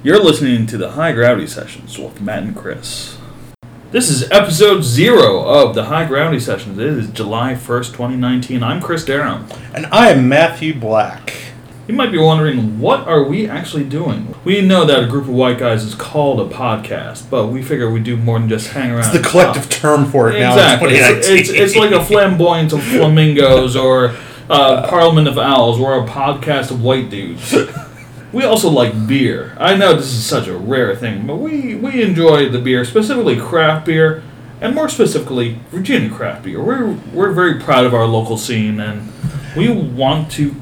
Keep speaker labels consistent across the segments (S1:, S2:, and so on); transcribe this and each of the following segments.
S1: You're listening to the High Gravity Sessions with Matt and Chris. This is episode zero of the High Gravity Sessions. It is July 1st, 2019. I'm Chris Durham.
S2: And I am Matthew Black.
S1: You might be wondering, what are we actually doing? We know that a group of white guys is called a podcast, but we figure we do more than just hang around.
S2: It's the collective
S1: talk.
S2: term for it now.
S1: Exactly. It's, it's, it's like a flamboyance of flamingos or uh, Parliament of Owls or a podcast of white dudes. We also like beer. I know this is such a rare thing, but we, we enjoy the beer, specifically craft beer, and more specifically, Virginia craft beer. We're, we're very proud of our local scene, and we want to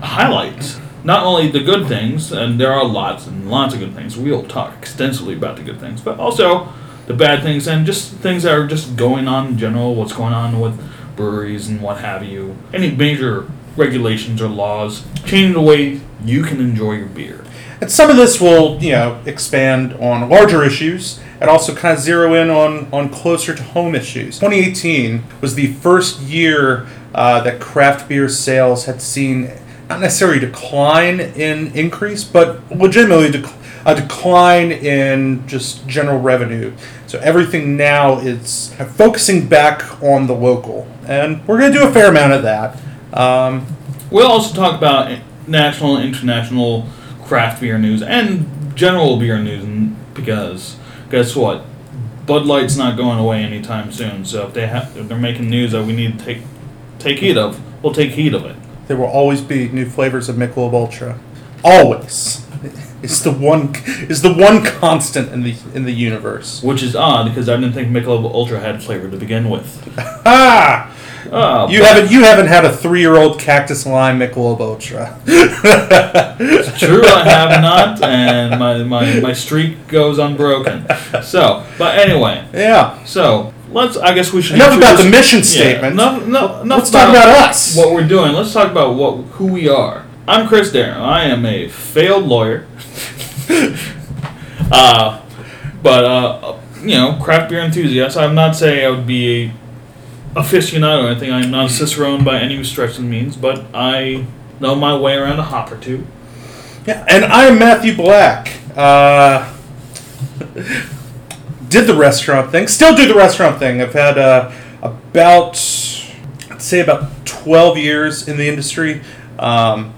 S1: highlight not only the good things, and there are lots and lots of good things. We'll talk extensively about the good things, but also the bad things and just things that are just going on in general, what's going on with breweries and what have you. Any major regulations or laws changing the way you can enjoy your beer.
S2: And some of this will, you know, expand on larger issues and also kind of zero in on, on closer to home issues. 2018 was the first year uh, that craft beer sales had seen not necessarily decline in increase, but legitimately dec- a decline in just general revenue. So everything now is focusing back on the local, and we're going to do a fair amount of that. Um,
S1: We'll also talk about national and international craft beer news and general beer news because guess what? Bud Light's not going away anytime soon. So if they have if they're making news that we need to take take heed of, we'll take heed of it.
S2: There will always be new flavors of Michelob Ultra. Always. It's the one is the one constant in the in the universe.
S1: Which is odd because I didn't think Michelob Ultra had flavor to begin with.
S2: Ah!
S1: Oh,
S2: You haven't you haven't had a three year old cactus lime Michelob Ultra.
S1: True, I have not, and my, my, my streak goes unbroken. So, but anyway,
S2: Yeah.
S1: so let's. I guess we should.
S2: Enough about the mission
S1: Yeah,
S2: statement.
S1: no, no, enough
S2: Let's talk about us.
S1: What we're doing. Let's talk about what who we are. I'm Chris Darren. I am a failed lawyer. uh, but uh, you know, craft beer enthusiast. I'm not saying I would be a aficionado or anything. I'm not a cicerone by any stretch of the means, but I know my way around a hop or two.
S2: Yeah, and I'm Matthew Black. Uh, did the restaurant thing. Still do the restaurant thing. I've had uh, about, I'd say about 12 years in the industry. Um,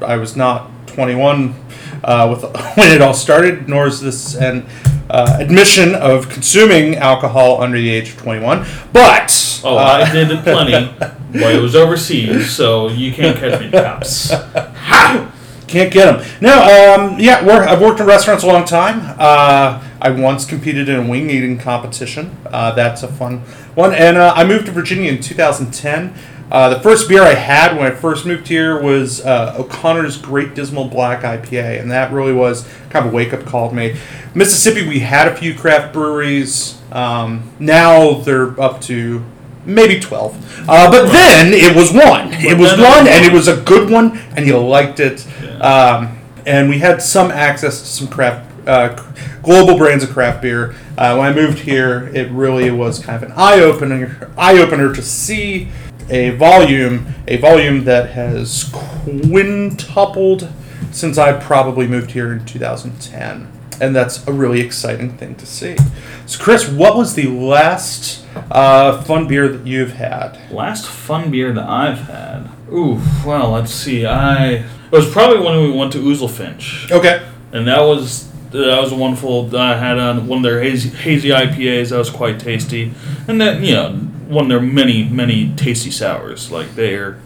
S2: I was not 21 uh, with when it all started, nor is this an uh, admission of consuming alcohol under the age of 21. But
S1: Oh,
S2: uh,
S1: I did it plenty. Boy, it was overseas, so you can't catch me in cups.
S2: Can't get them. No, um, yeah, we're, I've worked in restaurants a long time. Uh, I once competed in a wing eating competition. Uh, that's a fun one. And uh, I moved to Virginia in 2010. Uh, the first beer I had when I first moved here was uh, O'Connor's Great Dismal Black IPA, and that really was kind of a wake up call to me. Mississippi, we had a few craft breweries. Um, now they're up to maybe 12. Uh, but then it was one. It was
S1: it was
S2: one, and it was a good one, and you liked it. Um, and we had some access to some craft, uh, global brands of craft beer. Uh, when I moved here, it really was kind of an eye opener, eye opener to see a volume, a volume that has quintupled since I probably moved here in 2010. And that's a really exciting thing to see. So, Chris, what was the last uh, fun beer that you've had?
S1: Last fun beer that I've had. Ooh, well, let's see. I it was probably when we went to Oozlefinch,
S2: Okay.
S1: and that was that was a wonderful. I had on one of their hazy, hazy IPAs that was quite tasty, and then you know one of their many many tasty sours. Like they're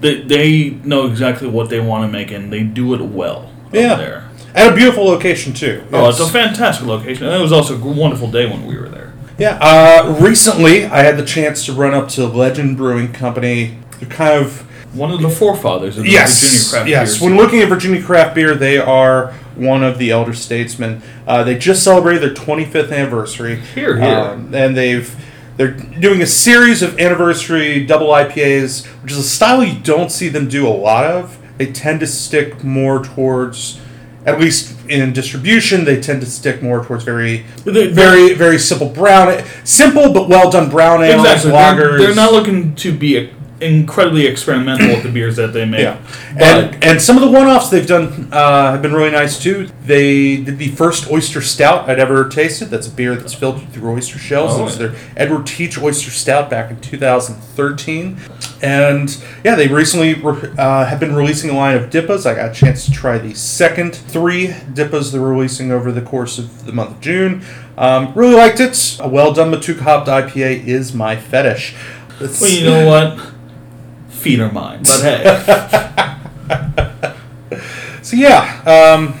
S1: they they know exactly what they want to make, and they do it well. over
S2: Yeah.
S1: there.
S2: At a beautiful location, too.
S1: Oh, it's a fantastic location, and it was also a wonderful day when we were there.
S2: Yeah. Uh, recently, I had the chance to run up to Legend Brewing Company. They're kind of
S1: One of the forefathers of the
S2: yes,
S1: Virginia craft Beer.
S2: yes.
S1: beer
S2: When looking at Virginia craft beer, they are one of the elder statesmen. Uh, they just celebrated their 25th anniversary.
S1: Here, here.
S2: Um, and they've they're doing a series of anniversary double IPAs, which is a style you don't see them do a lot of. They tend to stick more towards, at least in distribution, they tend to stick more towards very, very, very simple brown, simple but well done brown ales,
S1: Exactly.
S2: lagers.
S1: They're, they're not looking to be a incredibly experimental with the beers that they make.
S2: Yeah, and and some of the one-offs they've done uh, have been really nice too. They did the first oyster stout I'd ever tasted. That's a beer that's filtered through oyster shells.
S1: Oh,
S2: it was
S1: yeah.
S2: their Edward Teach Oyster Stout back in 2013, and yeah, they recently re- uh, have been releasing a line of dippas. I got a chance to try the second three dippas they're releasing over the course of the month of June. Um, really liked it. A well done Motueka hopped IPA is my fetish. It's-
S1: well, you know what? Feet are mine. But hey,
S2: So yeah, um,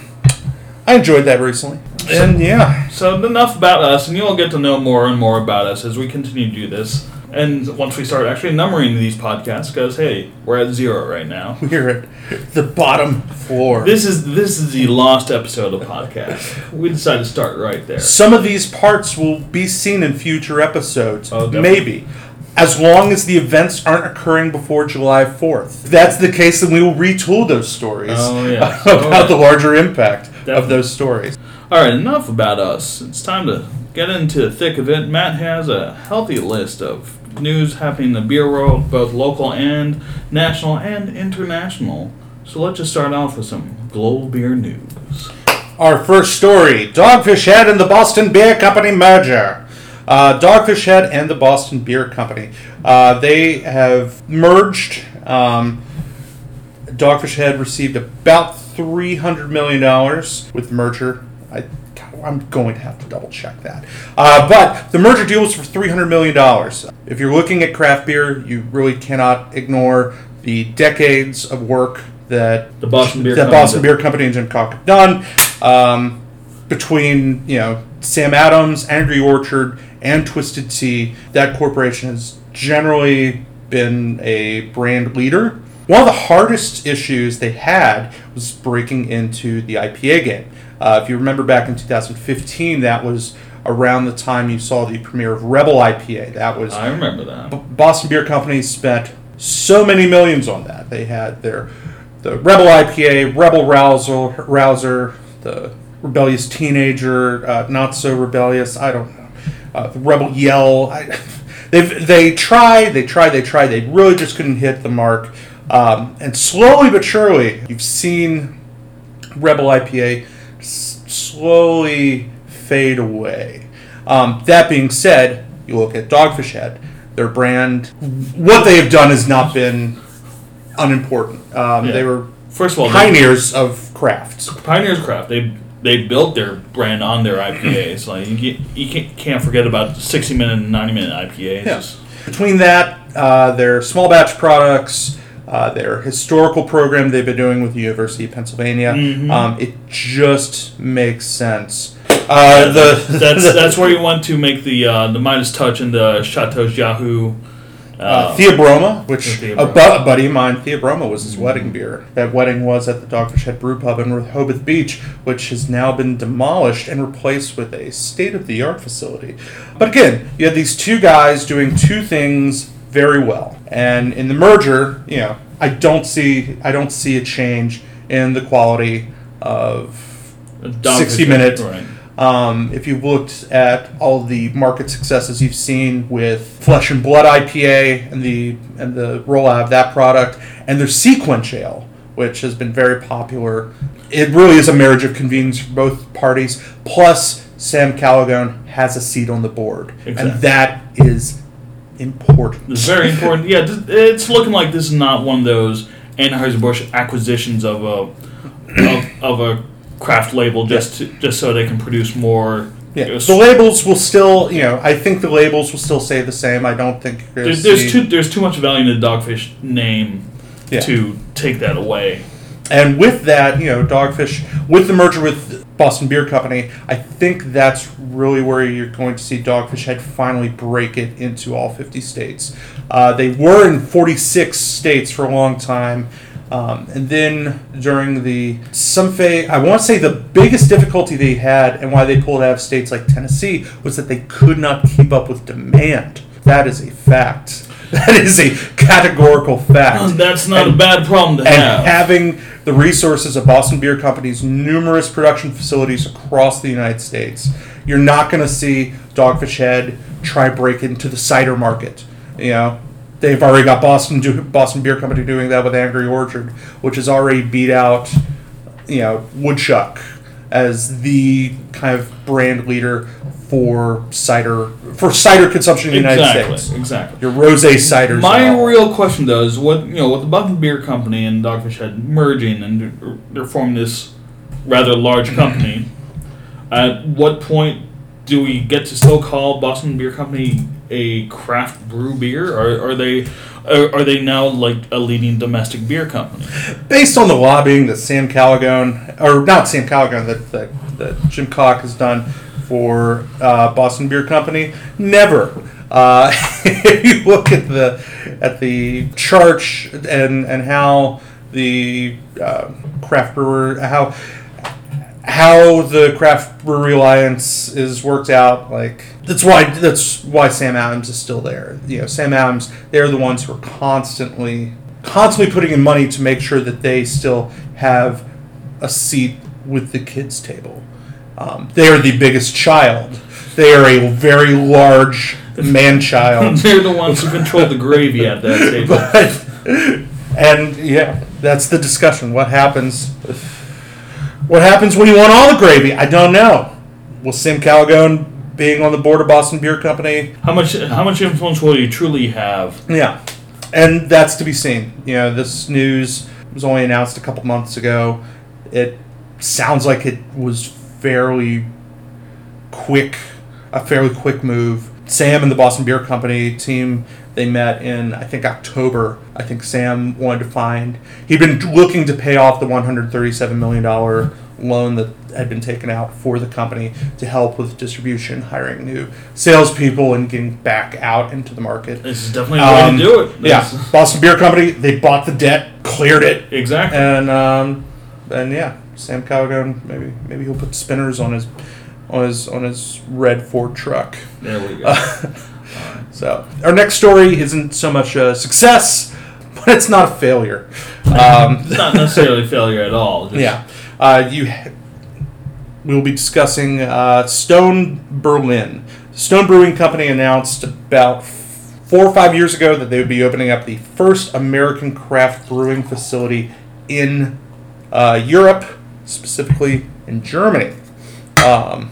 S2: I enjoyed that recently, and yeah,
S1: so enough about us, and you'll get to know more and more about us as we continue to do this. And once we start actually numbering these podcasts, because hey, we're at zero right now.
S2: we're at the bottom floor.
S1: This is this is the lost episode of podcast. We decided to start right there.
S2: Some of these parts will be seen in future episodes,
S1: Oh, definitely.
S2: maybe. As long as the events aren't occurring before July 4th. If that's the case, then we will retool those stories
S1: Oh, yeah.
S2: about the larger impact
S1: Definitely.
S2: of those stories.
S1: All right, enough about us. It's time to get into the thick of it. Matt has a healthy list of news happening in the beer world, both local and national and international. So let's just start off with some global beer news.
S2: Our first story Dogfish Head and the Boston Beer Company merger. Uh, Dogfish Head and the Boston Beer Company. Uh, they have merged. Um, Dogfish Head received about $300 million with the merger. I, I'm going to have to double check that. Uh, but the merger deal was for $300 million. If you're looking at craft beer, you really cannot ignore the decades of work that
S1: The Boston Beer
S2: that
S1: Company
S2: Boston. Beer Company and Jim Koch have done um, between you know Sam Adams, Angry Orchard, and Twisted Tea. That corporation has generally been a brand leader. One of the hardest issues they had was breaking into the IPA game. Uh, if you remember back in 2015, that was around the time you saw the premiere of Rebel IPA. That was
S1: I remember that.
S2: B- Boston Beer Company spent so many millions on that. They had their the Rebel IPA, Rebel Rouser, Rouser, the Rebellious Teenager, uh, not so rebellious. I don't know. Uh, the Rebel Yell. I, they they tried, they tried, they tried. They really just couldn't hit the mark. Um, and slowly but surely, you've seen Rebel IPA s- slowly fade away. Um, that being said, you look at Dogfish Head, their brand, what they have done has not been unimportant. Um,
S1: Yeah.
S2: They were
S1: First of all, they-
S2: pioneers of crafts.
S1: Pioneers Craft. They they built their brand on their IPAs. like you, you can't, can't forget about the sixty minute and ninety minute IPAs.
S2: Yeah. Between that, uh, their small batch products, uh, their historical program they've been doing with the University of Pennsylvania,
S1: Mhm.
S2: um, it just makes sense. Uh, the
S1: that's that's where you want to make the uh, the Midas touch and the Chateau Jiahu. Uh,
S2: Uh, Theobroma, which
S1: Yeah,
S2: a, bu- a buddy of mine, Theobroma was his wedding beer. That wedding was at the Dogfish Head Brew Pub in Rehoboth Beach, which has now been demolished and replaced with a state of the art facility. But again, you had these two guys doing two things very well, and in the merger, you know, I don't see I don't see a change in the quality of
S1: Dogfish
S2: 60
S1: Head,
S2: minute.
S1: Right.
S2: Um, if you've looked at all the market successes you've seen with Flesh and Blood IPA and the and the rollout of that product, and their SeaQuench Ale, which has been very popular, it really is a marriage of convenience for both parties. Plus, Sam Calagione has a seat on the board,
S1: Exactly.
S2: and that is important.
S1: It's very important. Yeah, it's looking like this is not one of those Anheuser-Busch acquisitions of a of, of a craft label just to, just so they can produce more.
S2: Yeah,
S1: you know,
S2: the labels will still, you know, I think the labels will still say the same. I don't think
S1: there's, there's too there's too much value in the Dogfish name
S2: Yeah.
S1: to take that away.
S2: And with that, you know, Dogfish, with the merger with Boston Beer Company, I think that's really where you're going to see Dogfish Head finally break it into all 50 states. Uh, they were in 46 states for a long time. Um, and then during the some fa- I want to say the biggest difficulty they had and why they pulled out of states like Tennessee was that they could not keep up with demand. That is a fact. That is a categorical fact
S1: That's not
S2: And-
S1: a bad problem to
S2: and
S1: have.
S2: having the resources of Boston Beer Company's numerous production facilities across the United States, you're not going to see Dogfish Head try break into the cider market. You know, they've already got Boston do, Boston Beer Company doing that with Angry Orchard, which has already beat out, you know, Woodchuck as the kind of brand leader for cider for cider consumption in the United States.
S1: exactly.
S2: Your rosé ciders.
S1: My
S2: all.
S1: real question though is what you know with the Boston Beer Company and Dogfish Head merging and they're forming this rather large company. At what point do we get to still call Boston Beer Company a craft brew beer? Or are they are, are they now like a leading domestic beer company?
S2: based on the lobbying that Sam Calagione, or not Sam Calagione, that, that, that Jim Koch has done for uh, Boston Beer Company, never. Uh, if you look at the at the chart and and how the uh, craft brewer how how the craft brewery alliance is worked out like that's why that's why sam adams is still there. You know sam adams they're the ones who are constantly constantly putting in money to make sure that they still have a seat with the kids table. Um, they are the biggest child. They are a very large man child.
S1: They're the ones who control the gravy at that table.
S2: but and yeah that's the discussion. What happens what happens when you want all the gravy? I don't know. Will sam calagione being on the board of boston beer company?
S1: How much how much influence will you truly have?
S2: yeah. And that's to be seen. You know this news was only announced a couple months ago. It sounds like it was fairly quick a fairly quick move. Sam and the boston beer company team they met in i think october i think sam wanted to find he'd been looking to pay off the 137 million dollar loan that had been taken out for the company to help with distribution hiring new salespeople and getting back out into the market
S1: This is definitely a way
S2: um,
S1: to do it.
S2: yeah, Boston Beer Company. They bought the debt, cleared it,
S1: Exactly.
S2: and um, and yeah, Sam Calagione. Maybe maybe he'll put spinners on his on his on his red Ford truck.
S1: there we go.
S2: So our next story isn't so much a success, but it's not a failure. Um,
S1: It's not necessarily a failure at all. Just-
S2: yeah, uh, you. We will be discussing uh, Stone Berlin. Stone Brewing Company announced about four or five years ago that they would be opening up the first American craft brewing facility in uh, Europe, specifically in Germany. Um,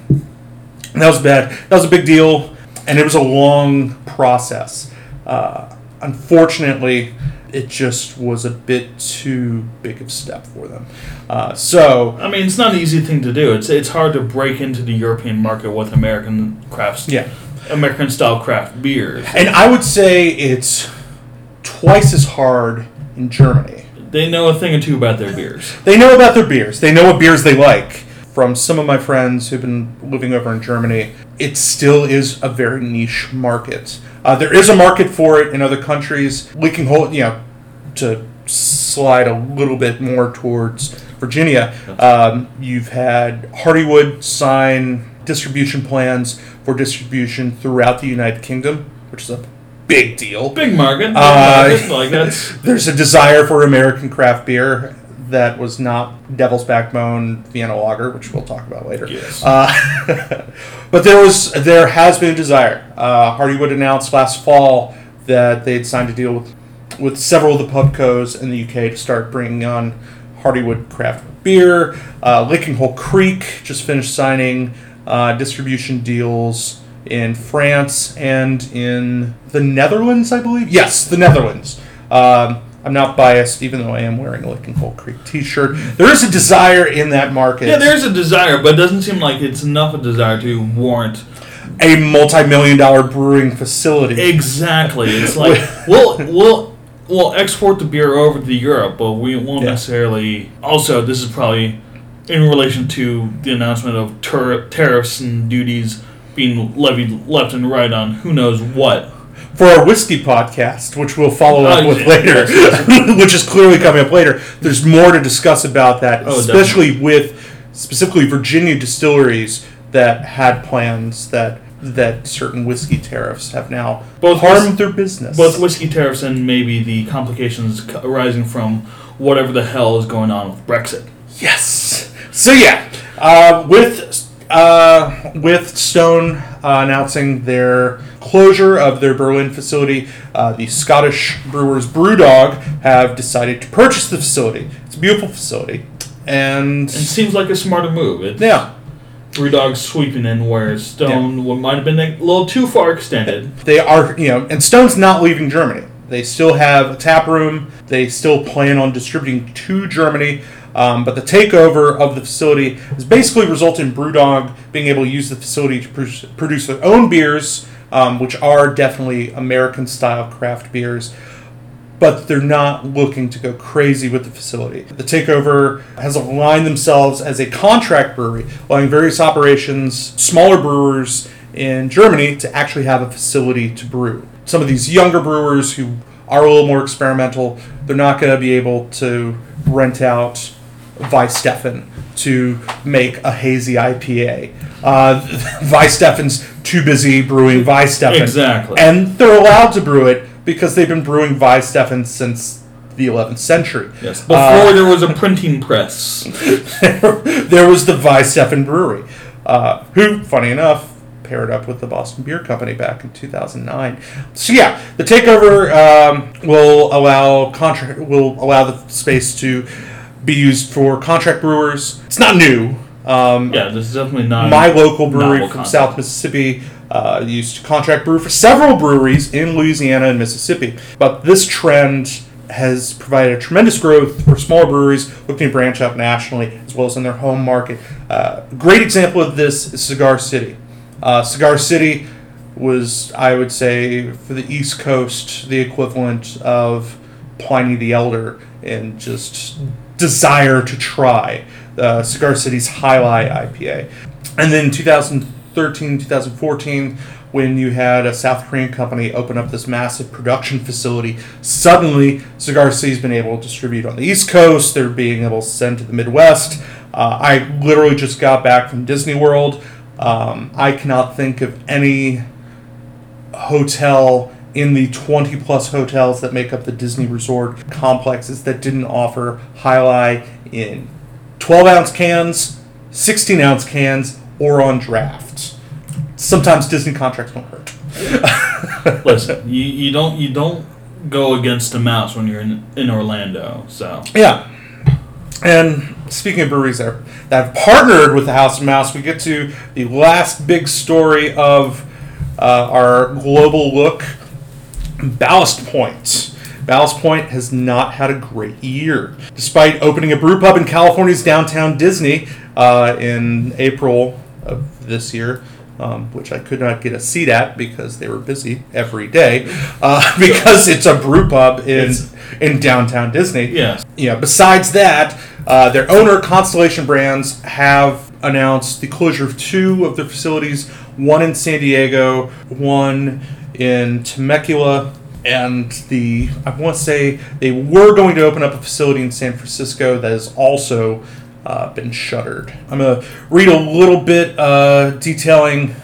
S2: that was bad. That was a big deal, and it was a long process. Uh, unfortunately, it just was a bit too big of a step for them. Uh, so,
S1: I mean, it's not an easy thing to do. It's it's hard to break into the European market with American crafts,
S2: yeah.
S1: American style craft beers.
S2: And I would say it's twice as hard in Germany.
S1: They know a thing or two about their beers.
S2: They know about their beers. They know what beers they like. From some of my friends who've been living over in Germany, it still is a very niche market. Uh, there is a market for it in other countries. Licking Hole, you know, to slide a little bit more towards Virginia, um, you've had Hardywood sign distribution plans for distribution throughout the United Kingdom, which is a big deal.
S1: Big market.
S2: Uh,
S1: like
S2: There's a desire for American craft beer that was not Devil's Backbone Vienna Lager, which we'll talk about later.
S1: Yes.
S2: Uh, but there was there has been a desire. Uh, Hardywood announced last fall that they had signed a deal with with several of the pub pubcos in the UK to start bringing on Hardywood craft beer. Uh, Licking Hole Creek just finished signing uh, distribution deals in France and in the Netherlands, I believe. Yes, the Netherlands. Um, I'm not biased, even though I am wearing a Licking Hole Creek T-shirt. There is a desire in that market.
S1: yeah. There's a desire, but it doesn't seem like it's enough a desire to warrant
S2: a multi-million dollar brewing facility.
S1: exactly. It's like we'll we'll we'll export the beer over to Europe, but we won't
S2: Yeah.
S1: necessarily. Also, this is probably in relation to the announcement of tur- tariffs and duties being levied left and right on who knows what.
S2: For our whiskey podcast, which we'll follow up
S1: Oh,
S2: with
S1: yeah,
S2: later, which is clearly coming up later. There's more to discuss about that,
S1: Oh,
S2: especially with specifically Virginia distilleries that had plans that that certain whiskey tariffs have now
S1: Both
S2: harmed
S1: whis-
S2: their business.
S1: Both whiskey tariffs and maybe the complications arising from whatever the hell is going on with Brexit.
S2: Yes. So yeah, uh, with uh, with Stone uh, announcing their closure of their Berlin facility. Uh, the Scottish brewers Brewdog have decided to purchase the facility. It's a beautiful facility, and
S1: It seems like a smarter move. It's
S2: yeah,
S1: Brewdog sweeping in where Stone might have been a little too far extended.
S2: they are you know, and Stone's not leaving Germany. They still have a tap room. They still plan on distributing to Germany. Um, but the takeover of the facility has basically resulted in Brewdog being able to use the facility to produce, produce their own beers, um, which are definitely American style craft beers. But they're not looking to go crazy with the facility. The takeover has aligned themselves as a contract brewery, allowing various operations, smaller brewers in Germany, to actually have a facility to brew. Some of these younger brewers who are a little more experimental, they're not going to be able to rent out Weihenstephan to make a hazy IPA. Uh, Weihenstephan's too busy brewing Weihenstephan.
S1: Exactly.
S2: And they're allowed to brew it because they've been brewing Weihenstephan since the 11th century.
S1: Yes. Before
S2: Uh,
S1: there was a printing press.
S2: there was the Weihenstephan Brewery, uh, who, funny enough, paired up with the Boston Beer Company back in 2009. So yeah, the takeover um, will allow contract will allow the space to be used for contract brewers. It's not new. Um,
S1: Yeah, this is definitely not
S2: my local brewery from
S1: concept.
S2: South Mississippi uh, used to contract brew for several breweries in Louisiana and Mississippi. But this trend has provided a tremendous growth for smaller breweries looking to branch out nationally as well as in their home market. Uh, a great example of this is Cigar City. Uh, Cigar City was, I would say, for the East Coast, the equivalent of Pliny the Elder in just desire to try uh, Cigar City's Jai Alai IPA. And then 2013, 2014, when you had a South Korean company open up this massive production facility, suddenly Cigar City's been able to distribute on the East Coast. They're being able to send to the Midwest. Uh, I literally just got back from Disney World. Um, I cannot think of any hotel in the 20 plus hotels that make up the Disney Resort complexes that didn't offer Jai Alai in 12 ounce cans, 16 ounce cans, or on draft. Sometimes Disney contracts don't hurt.
S1: Listen, you, you don't you don't go against the mouse when you're in, in Orlando. So
S2: Yeah. And speaking of breweries that, that have partnered with the House of Mouse, we get to the last big story of uh, our global look Ballast Point. Ballast Point has not had a great year. Despite opening a brew pub in California's downtown Disney uh, in April of this year, um, which I could not get a seat at because they were busy every day, uh, because it's a brew pub in,
S1: It's-
S2: in downtown Disney
S1: yes,
S2: you know, besides that, uh, their owner, Constellation Brands, have announced the closure of two of their facilities one in San Diego, one in Temecula, and the, I want to say, they were going to open up a facility in San Francisco that has also uh, been shuttered. I'm to read a little bit uh, detailing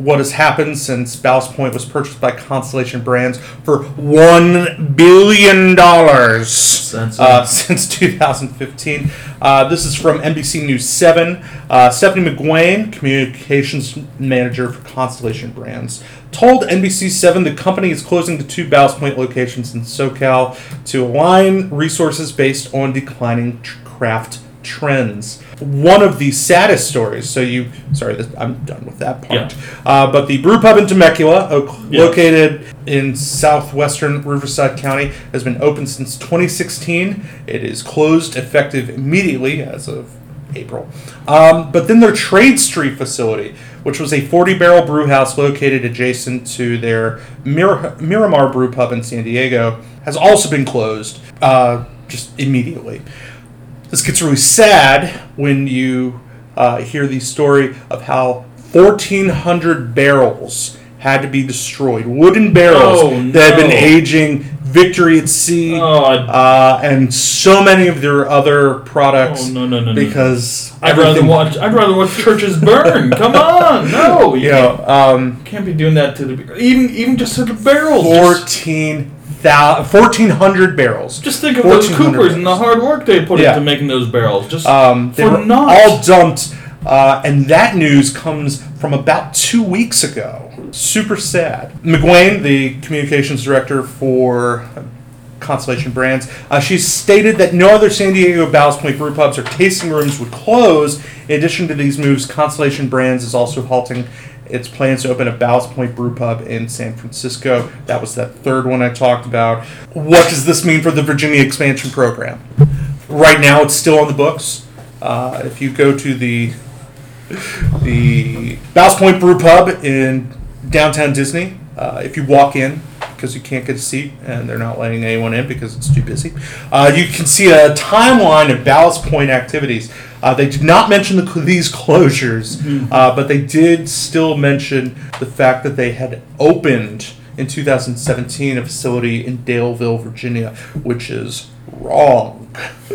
S2: what has happened since Ballast Point was purchased by Constellation Brands for one billion dollars uh, since 2015. Uh, this is from NBC News 7. Uh, Stephanie McGuane, communications manager for Constellation Brands, told NBC 7 the company is closing the two Ballast Point locations in SoCal to align resources based on declining craft trends. One of the saddest stories. So you, sorry, this, I'm done with that part. Uh, but the brew pub in Temecula, o-
S1: Yeah.
S2: located in southwestern Riverside County, has been open since 2016. It is closed effective immediately as of April. Um, but then their Trade Street facility, which was a 40 barrel brew house located adjacent to their Mir- Miramar Brew Pub in San Diego, has also been closed uh, just immediately. This gets really sad when you uh, hear the story of how 1,400 barrels had to be destroyed. Wooden barrels
S1: Oh,
S2: that had been aging, Victory at Sea,
S1: Oh,
S2: uh, and so many of their other products.
S1: Oh, no, no, no, no.
S2: Because
S1: I'd rather watch. I'd rather watch churches burn. Come on, no, you
S2: You know, um,
S1: can't be doing that to the even even just to the barrels.
S2: 14,000 1,400 barrels.
S1: just think of those
S2: 1,400
S1: coopers and the hard work they put
S2: Yeah.
S1: into making those barrels. Just
S2: Um, they
S1: for
S2: were
S1: naught.
S2: all dumped Uh, and that news comes from about two weeks ago. Super sad. McGuane, the communications director for Constellation Brands, uh, she stated that no other San Diego Ballast Point brew pubs or tasting rooms would close. In addition to these moves, Constellation Brands is also halting its plans to open a Ballast Point brew pub in San Francisco. That was that third one I talked about. What does this mean for the Virginia expansion program? Right now, it's still on the books. Uh, if you go to the the Ballast Point Brew Pub in downtown Disney, uh, if you walk in because you can't get a seat and they're not letting anyone in because it's too busy, uh, you can see a timeline of Ballast Point activities. Uh, they did not mention the, these closures, uh, but they did still mention the fact that they had opened in 2017 a facility in Daleville, Virginia, which is wrong.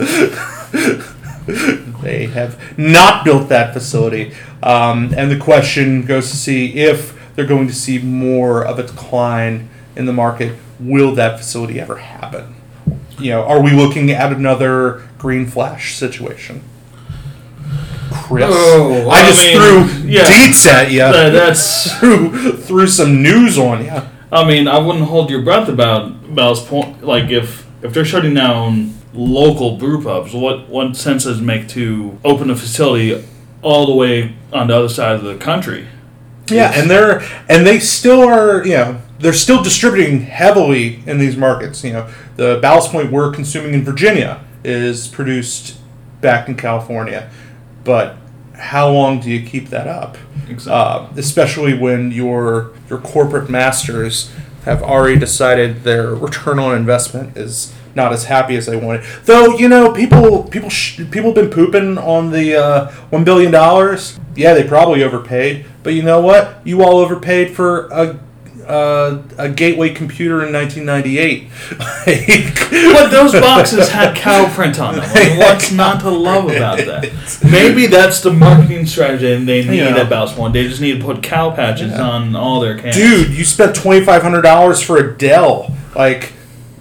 S2: they have not built that facility. Um, and the question goes to see if they're going to see more of a decline in the market. Will that facility ever happen? You know, are we looking at another green flash situation? Chris,
S1: Oh,
S2: I
S1: I
S2: just
S1: mean,
S2: threw
S1: yeah.
S2: dates at you.
S1: That- that's.
S2: threw, threw some news on you.
S1: I mean, I wouldn't hold your breath about Ballast Point. Like if if they're shutting down local brew pubs, what what sense does it make to open a facility all the way on the other side of the country?
S2: Yeah,
S1: It's-
S2: and they're and they still are, you know, they're still distributing heavily in these markets. You know, the Ballast Point we're consuming in Virginia is produced back in California, but how long do you keep that up?
S1: Exactly.
S2: Uh, especially when your your corporate masters have already decided their return on investment is not as happy as they wanted. Though you know, people people sh- people have been pooping on the uh, one billion dollars. Yeah, they probably overpaid, but you know what? You all overpaid for a. Uh, a gateway computer in 1998.
S1: But those boxes had cow print on them. What's not to love about that? Maybe that's the marketing strategy and they need
S2: Yeah.
S1: at Ballast Point. They just need to put cow patches
S2: Yeah.
S1: on all their cans.
S2: Dude, you spent twenty five hundred dollars for a Dell. Like,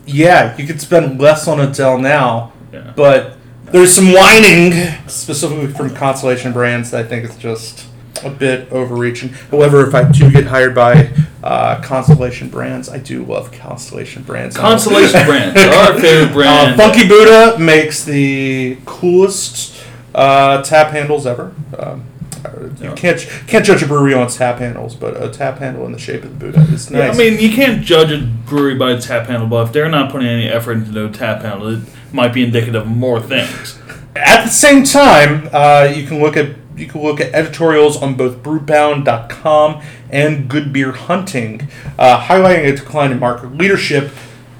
S2: yeah, you could spend less on a Dell now,
S1: Yeah.
S2: but there's some whining, specifically from Constellation Brands. That I think it's just a bit overreaching. However, if I do get hired by uh, Constellation Brands, I do love Constellation Brands.
S1: Constellation brand, our favorite
S2: Uh,
S1: brand.
S2: Funky Buddha makes the coolest uh, tap handles ever. Um, uh, you can't can't judge a brewery on its tap handles, but a tap handle in the shape of the Buddha is nice.
S1: Yeah, I mean, you can't judge a brewery by its tap handle, but if they're not putting any effort into their tap handle, it might be indicative of more things.
S2: At the same time, uh, you can look at you can look at editorials on both Brewbound.com and Good Beer Hunting, uh, highlighting a decline in market leadership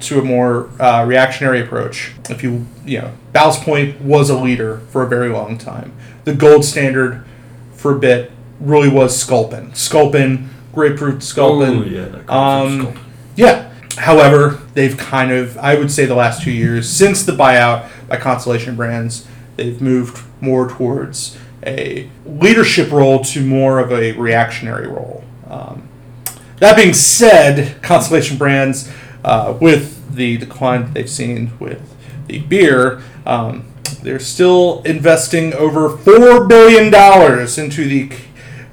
S2: to a more uh, reactionary approach. If you you know, Ballast Point was a leader for a very long time. The gold standard for a bit really was Sculpin. Sculpin, grapefruit Sculpin.
S1: Oh, yeah.
S2: Um, yeah. However, they've kind of, I would say, the last two years since the buyout by Constellation Brands, they've moved more towards a leadership role to more of a reactionary role. Um, that being said, Constellation Brands, uh, with the decline that they've seen with the beer, um, they're still investing over $4 billion into the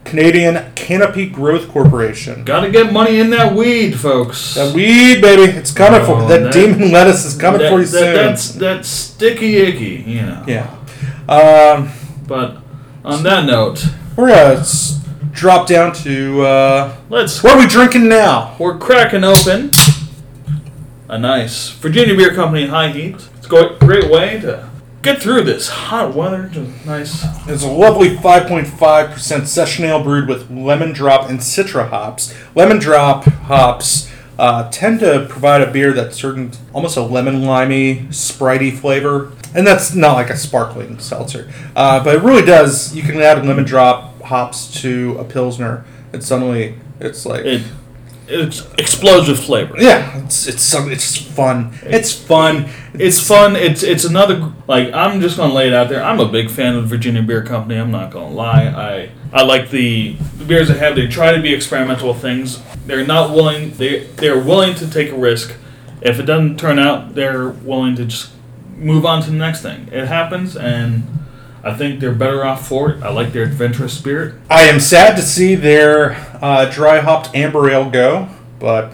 S2: Canadian Canopy Growth Corporation.
S1: Gotta get money in that weed, folks.
S2: That weed, baby, it's coming for
S1: Oh,
S2: that,
S1: that-
S2: demon lettuce is coming
S1: That-
S2: for you
S1: that-
S2: soon.
S1: That's that's sticky icky, you know.
S2: yeah. Um,
S1: But on that note,
S2: we're gonna s- drop down to uh,
S1: let's
S2: what are we drinking now?
S1: we're cracking open a nice Virginia Beer Company High Heat. It's a great way to get through this hot weather. Just nice.
S2: It's a lovely 5.5% session ale brewed with lemon drop and citra hops. Lemon drop hops uh, tend to provide a beer that's certain almost a lemon limey, spritey flavor, and that's not like a sparkling seltzer, uh, but it really does. You can add lemon drop hops to a pilsner, and suddenly it's like
S1: It it explodes with flavor.
S2: yeah, it's it's some it's fun. It's fun.
S1: It's fun. It's it's another like I'm just gonna lay it out there. I'm a big fan of Virginia Beer Company. I'm not gonna lie. I I like the, the beers they have. They try to be experimental with things. They're not willing. They they're willing to take a risk. If it doesn't turn out, they're willing to just move on to the next thing. It happens, and I think they're better off for it. I like their adventurous spirit.
S2: I am sad to see their uh, dry hopped amber ale go, but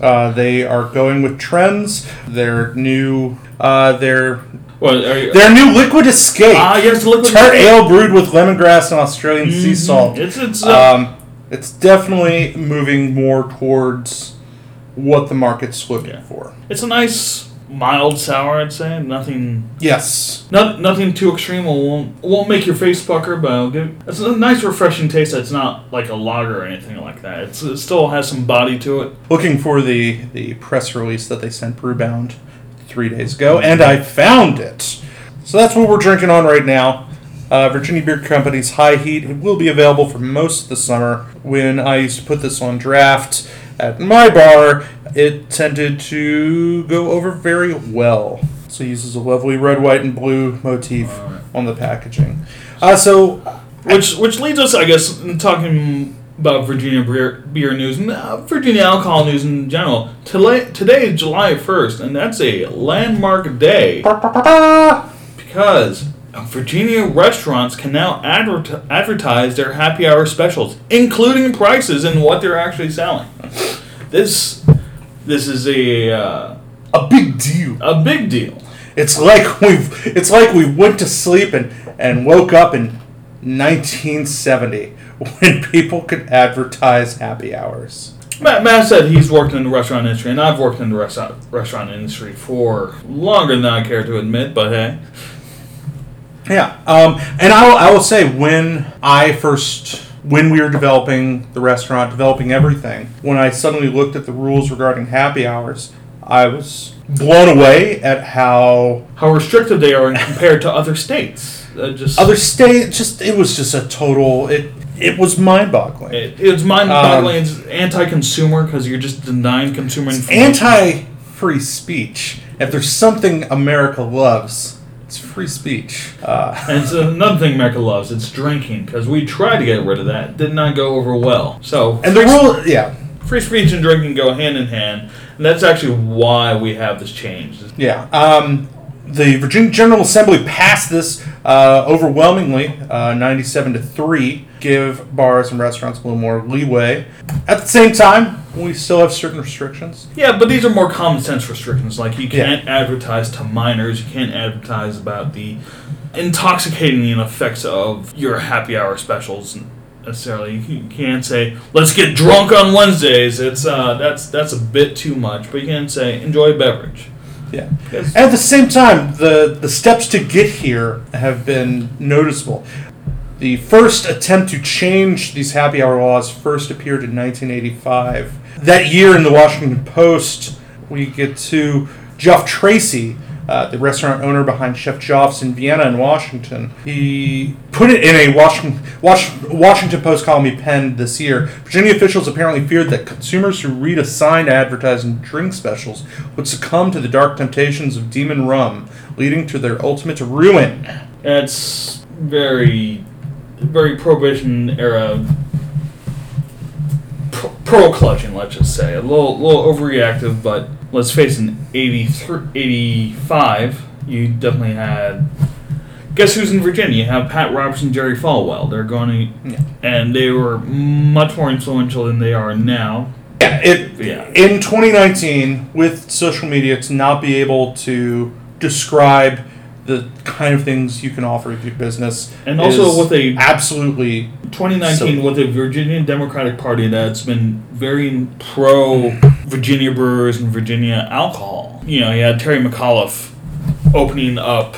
S2: uh, they are going with trends. Their new, uh, their
S1: Well, are you,
S2: their new liquid escape.
S1: ah, yes, look
S2: tart ale brewed with lemongrass and Australian sea salt.
S1: It's it's uh,
S2: Um, it's definitely moving more towards what the market's looking
S1: Yeah.
S2: for.
S1: it's a nice mild sour. I'd say nothing
S2: Yes.
S1: not nothing too extreme. It won't won't make your face pucker, but it'll give, it's a nice refreshing taste. That's not like a lager or anything like that. It's, it still has some body to it.
S2: Looking for the the press release that they sent Brewbound three days ago, and I found it. So that's what we're drinking on right now. Uh, Virginia Beer Company's High Heat. It will be available for most of the summer. When I used to put this on draft at my bar, it tended to go over very well. So it uses a lovely red, white, and blue motif on the packaging. Uh, so
S1: Which which leads us, I guess, in talking about Virginia beer, beer news and uh, Virginia alcohol news in general. Today, today is July 1st, and that's a landmark day because Virginia restaurants can now advert- advertise their happy hour specials, including prices and what they're actually selling. This this is a uh,
S2: a big deal.
S1: a big deal.
S2: It's like we've it's like we went to sleep and, and woke up in 1970 when people could advertise happy hours.
S1: Matt, Matt said he's worked in the restaurant industry, and I've worked in the restaurant restaurant industry for longer than I care to admit. But hey,
S2: Yeah, um, and I will, I will say when I first when we were developing the restaurant, developing everything, when I suddenly looked at the rules regarding happy hours, I was blown away at how
S1: how restrictive they are compared to other states. Uh, just
S2: other state just it was just a total it it was mind-boggling.
S1: it, it's mind-boggling.
S2: Um,
S1: it's anti-consumer because you're just denying consumer information.
S2: anti free speech. If there's something America loves, it's free speech. Uh,
S1: And it's another thing Mecca loves. It's drinking because we tried to get rid of that. Did not go over well. So
S2: and the rule, yeah,
S1: free speech and drinking go hand in hand, and that's actually why we have this change.
S2: yeah. Um, the Virginia General Assembly passed this uh, overwhelmingly, uh, 97 to three, give bars and restaurants a little more leeway. At the same time, we still have certain restrictions.
S1: Yeah, but these are more common sense restrictions. Like you can't advertise to minors. You can't advertise about the intoxicating effects of your happy hour specials necessarily. You can't say let's get drunk on Wednesdays. It's uh, that's that's a bit too much. But you can say enjoy a beverage.
S2: Yeah.
S1: Yes.
S2: At the same time, the, the steps to get here have been noticeable. The first attempt to change these happy hour laws first appeared in 1985. That year in the Washington Post, we get to Geoff Tracy, uh, the restaurant owner behind Chef Geoff's in Vienna and Washington. He put it in a Washington, Wash, Washington Post column he penned this year. Virginia officials apparently feared that consumers who read a sign advertising drink specials would succumb to the dark temptations of demon rum, leading to their ultimate ruin.
S1: It's very, very prohibition era. Pearl clutching, let's just say. A little, little overreactive, but let's face it, 83, 85, you definitely had. Guess who's in Virginia? You have Pat Robertson, Jerry Falwell. They're going to.
S2: Yeah.
S1: And they were much more influential than they are now.
S2: Yeah, it,
S1: Yeah.
S2: in 2019, with social media, to not be able to describe the kind of things you can offer with your business,
S1: And also
S2: is
S1: with a-
S2: absolutely
S1: 2019
S2: So-
S1: with a Virginia Democratic Party that's been very pro Virginia brewers and Virginia alcohol. You know, you had Terry McAuliffe opening up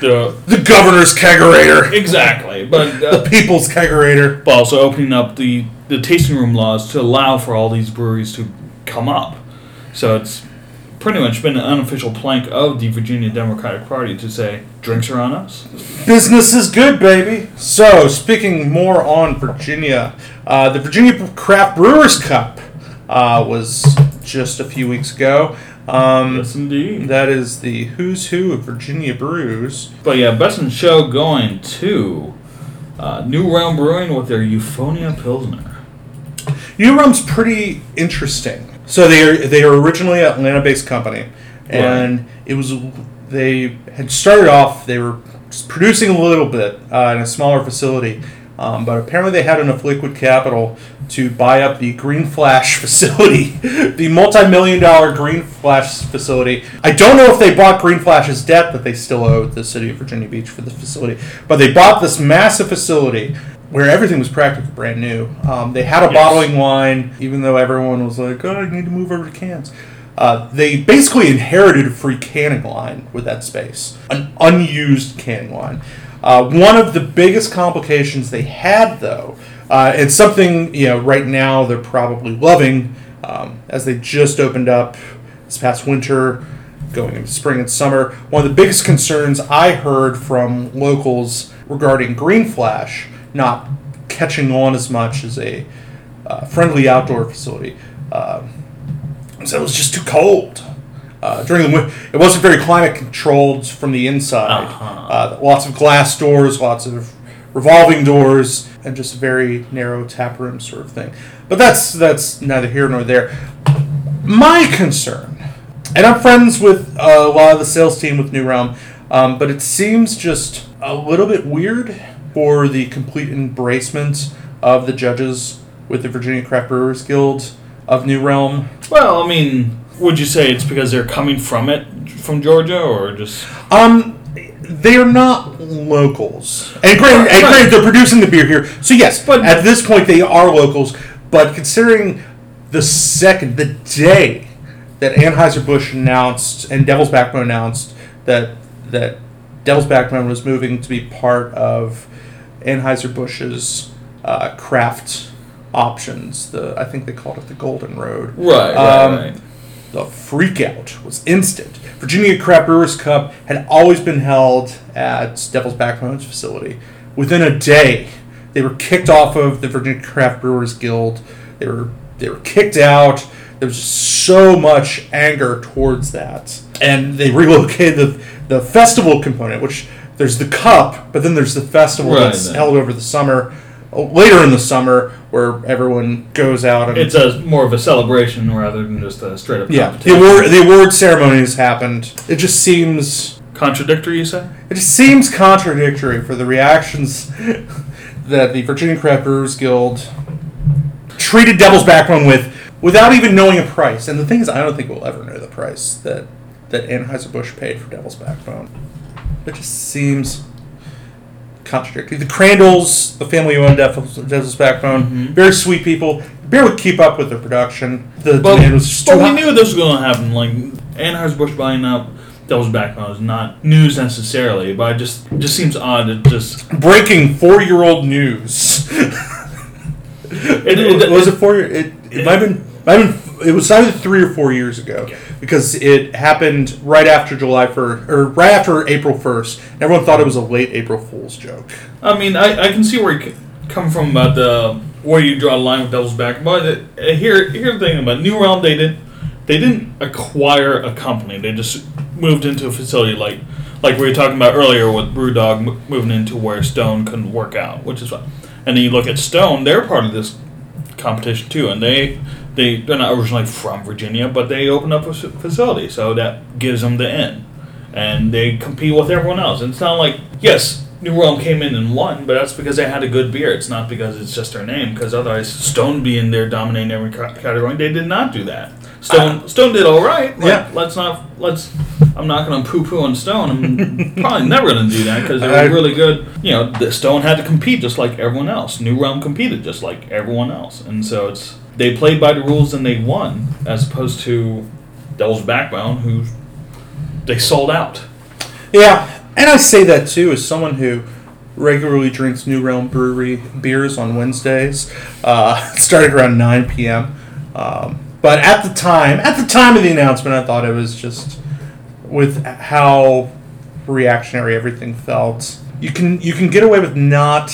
S1: the
S2: the governor's kegerator,
S1: exactly, but
S2: the
S1: uh,
S2: people's kegerator.
S1: but also opening up the the tasting room laws to allow for all these breweries to come up. So it's pretty much been an unofficial plank of the Virginia Democratic Party to say drinks are on us.
S2: Business is good, baby. So, speaking more on Virginia, uh, the Virginia Craft Brewers Cup uh, was just a few weeks ago. Um,
S1: Yes, indeed.
S2: that is the who's who of Virginia brews.
S1: But yeah, best in show going to uh, New Realm Brewing with their Euphonia Pilsner.
S2: New Realm's pretty interesting. So they are they are originally an Atlanta-based company, and it was they had started off. They were producing a little bit uh, in a smaller facility. Um, but apparently, they had enough liquid capital to buy up the Green Flash facility, the multi-million dollar Green Flash facility. I don't know if they bought Green Flash's debt that they still owed the city of Virginia Beach for the facility, but they bought this massive facility where everything was practically brand new. Um, they had a
S1: Yes.
S2: bottling line, even though everyone was like, "Oh, I need to move over to cans." Uh, they basically inherited a free canning line with that space, an unused canning line. Uh, one of the biggest complications they had, though, uh, and something you know right now they're probably loving, um, as they just opened up this past winter, going into spring and summer. One of the biggest concerns I heard from locals regarding Green Flash not catching on as much as a uh, friendly outdoor facility. Um, so it was just too cold. Uh, during the it wasn't very climate controlled from the inside.
S1: Uh-huh.
S2: Uh, lots of glass doors, lots of revolving doors, and just a very narrow tap room sort of thing. But that's that's neither here nor there. My concern, and I'm friends with uh, a lot of the sales team with New Realm, um, but it seems just a little bit weird for the complete embracement of the judges with the Virginia Craft Brewers Guild of New Realm.
S1: Well, I mean, would you say it's because they're coming from it, from Georgia, or just
S2: Um, they're not locals, and granted, and
S1: Right.
S2: granted, they're producing the beer here. So yes,
S1: But-
S2: at this point they are locals. But considering the second, the day that Anheuser Busch announced and Devil's Backbone announced that that Devil's Backbone was moving to be part of Anheuser Busch's uh, craft options. The I think they called it the Golden Road
S1: right, right,
S2: Um,
S1: right?
S2: The freakout was instant. Virginia Craft Brewers Cup had always been held at Devil's Backbone's facility. Within a day, they were kicked off of the Virginia Craft Brewers Guild. They were they were kicked out. There was so much anger towards that, and they relocated the the festival component, which there's the cup, but then there's the festival
S1: Right,
S2: that's
S1: then.
S2: held over the summer, later in the summer, where everyone goes out and
S1: It's a more of a celebration rather than just a straight up
S2: yeah, the
S1: competition.
S2: award the award ceremonies happened. It just seems
S1: Contradictory, you say?
S2: it just seems contradictory for the reactions that the Virginia Craft Brewers Guild treated Devil's Backbone with without even knowing a price. And the thing is, I don't think we'll ever know the price that that Anheuser Busch paid for Devil's Backbone. It just seems contradictory. The Crandalls, the family who owned Devil's, Devil's Backbone,
S1: Mhm.
S2: very sweet people, barely keep up with their production. The
S1: But,
S2: demand was just
S1: but
S2: too
S1: we knew this was going to happen. Like Anheuser-Busch buying up Devil's Backbone is not news necessarily, but it just it just seems odd. It just
S2: breaking four-year-old news.
S1: it, it,
S2: was it four? year- It, it might have been. Might have been. It was either three or four years ago because it happened right after July first or right after April first. Everyone thought it was a late April Fool's joke.
S1: I mean, I, I can see where you come from about the where you draw the line with Devil's Back, but uh, here here's the thing about New Realm. They didn't they didn't acquire a company. They just moved into a facility like like we were talking about earlier with BrewDog m- moving into where Stone couldn't work out, which is fine. And then you look at Stone; they're part of this competition too, and they they they're not originally from Virginia, but they opened up a facility, so that gives them the in, and they compete with everyone else. And it's not like yes, New Realm came in and won, but that's because they had a good beer. It's not because it's just their name, because otherwise Stone being there dominating every category, they did not do that. Stone Stone did all right. Like,
S2: Yeah.
S1: let's not let's. I'm not going to poo poo on Stone. I'm probably never going to do that because they
S2: I-
S1: really good. You know, the Stone had to compete just like everyone else. New Realm competed just like everyone else, and so it's they played by the rules and they won, as opposed to Devil's Backbone, who they sold out.
S2: Yeah, and I say that too as someone who regularly drinks New Realm Brewery beers on Wednesdays, uh, starting around 9 p.m. Um, but at the time, at the time of the announcement, I thought it was just with how reactionary everything felt. You can you can get away with not.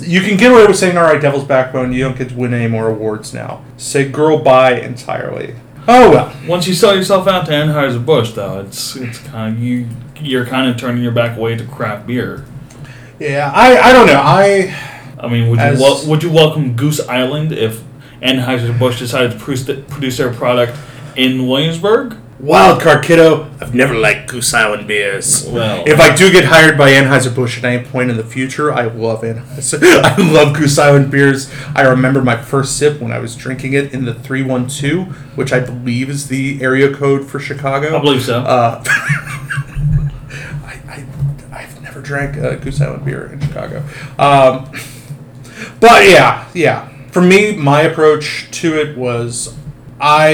S2: You can get away with saying, "All right, Devil's Backbone, you don't get to win any more awards now." Say "girl bye" entirely. Oh well.
S1: Once you sell yourself out to Anheuser Busch, though, it's it's kind of you you're kind of turning your back away to craft beer.
S2: Yeah, I I don't know. I
S1: I mean, would you wel- would you welcome Goose Island if Anheuser Busch decided to produce, produce their product in Williamsburg?
S2: Wild card kiddo. I've never liked Goose Island beers.
S1: Well,
S2: If I do get hired by Anheuser Busch at any point in the future, I love Anheuser. I love Goose Island beers. I remember my first sip when I was drinking it in the three one two, which I believe is the area code for Chicago.
S1: I believe so.
S2: Uh, I, I, I've never drank a Goose Island beer in Chicago. Um, but yeah, yeah. For me, my approach to it was I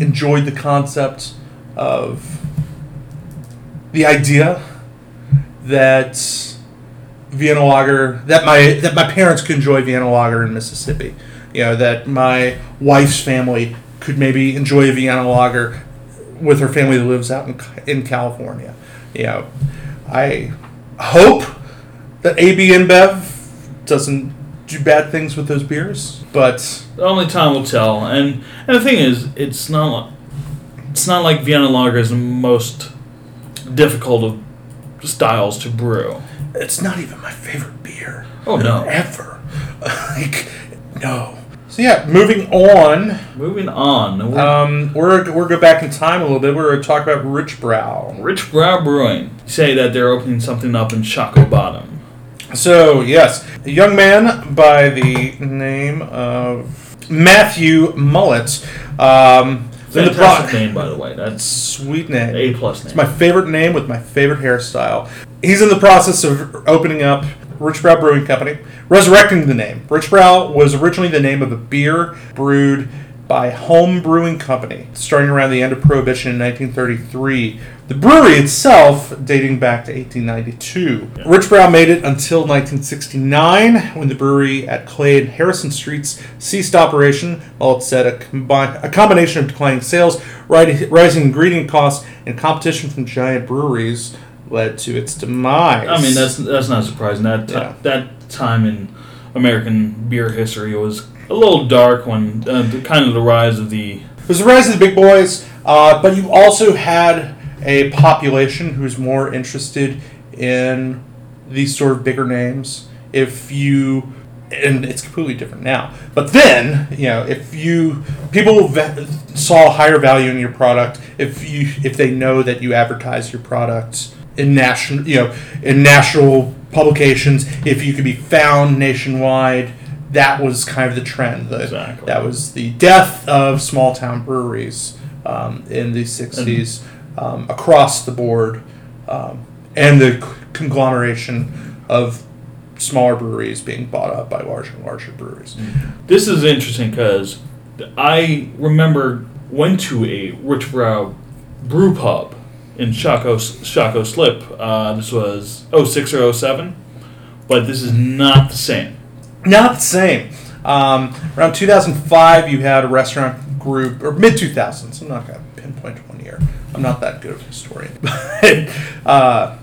S2: enjoyed the concept of the idea that Vienna lager that my that my parents could enjoy Vienna lager in Mississippi. You know that my wife's family could maybe enjoy a Vienna lager with her family that lives out in, in California. You know, I hope that AB InBev doesn't do bad things with those beers, but
S1: only time will tell. And and the thing is, it's not it's not like Vienna Lager is the most difficult of styles to brew.
S2: it's not even my favorite beer.
S1: Oh, no.
S2: ever. like no. So yeah, moving on.
S1: Moving on, we're
S2: Um, we're we're go back in time a little bit. We're going to talk about Richbrau.
S1: Rich Brow Brewing say that they're opening something up in Shockoe Bottom.
S2: So yes, a young man by the name of Matthew Mullet. Um,
S1: Fantastic
S2: pro-
S1: name, by the way. That's
S2: Sweet name.
S1: a plus name.
S2: It's my favorite name with my favorite hairstyle. He's in the process of opening up Richbrau Brewing Company, resurrecting the name. Richbrau was originally the name of a beer brewed by Home Brewing Company, starting around the end of Prohibition in 1933. The brewery itself dating back to 1892. Richbrau made it until 1969 when the brewery at Clay and Harrison Streets ceased operation. while it said a, combi- a combination of declining sales, ri- rising ingredient costs, and competition from giant breweries led to its demise.
S1: I mean, that's that's not surprising. That ti-
S2: Yeah.
S1: that time in American beer history was a little dark when uh, the, kind of the rise of the
S2: It was the rise of the big boys, uh, but you also had a population who's more interested in these sort of bigger names. If you, and it's completely different now, but then you know, if you people ve- saw higher value in your product, if you if they know that you advertise your product in national, you know, in national publications, if you could be found nationwide. That was kind of the trend. The-
S1: Exactly.
S2: That was the death of small town breweries um, in the 60s um, across the board, um, and the c- conglomeration of smaller breweries being bought up by larger and larger breweries.
S1: This is interesting because I remember went to a Richbrau brew pub in Shockoe Shockoe Slip. Uh, this was 06 or 07, but this is not the same.
S2: Not the same. Um, around 2005, you had a restaurant group, or mid 2000s. I'm not going to pinpoint one year. I'm not that good of a historian. But uh,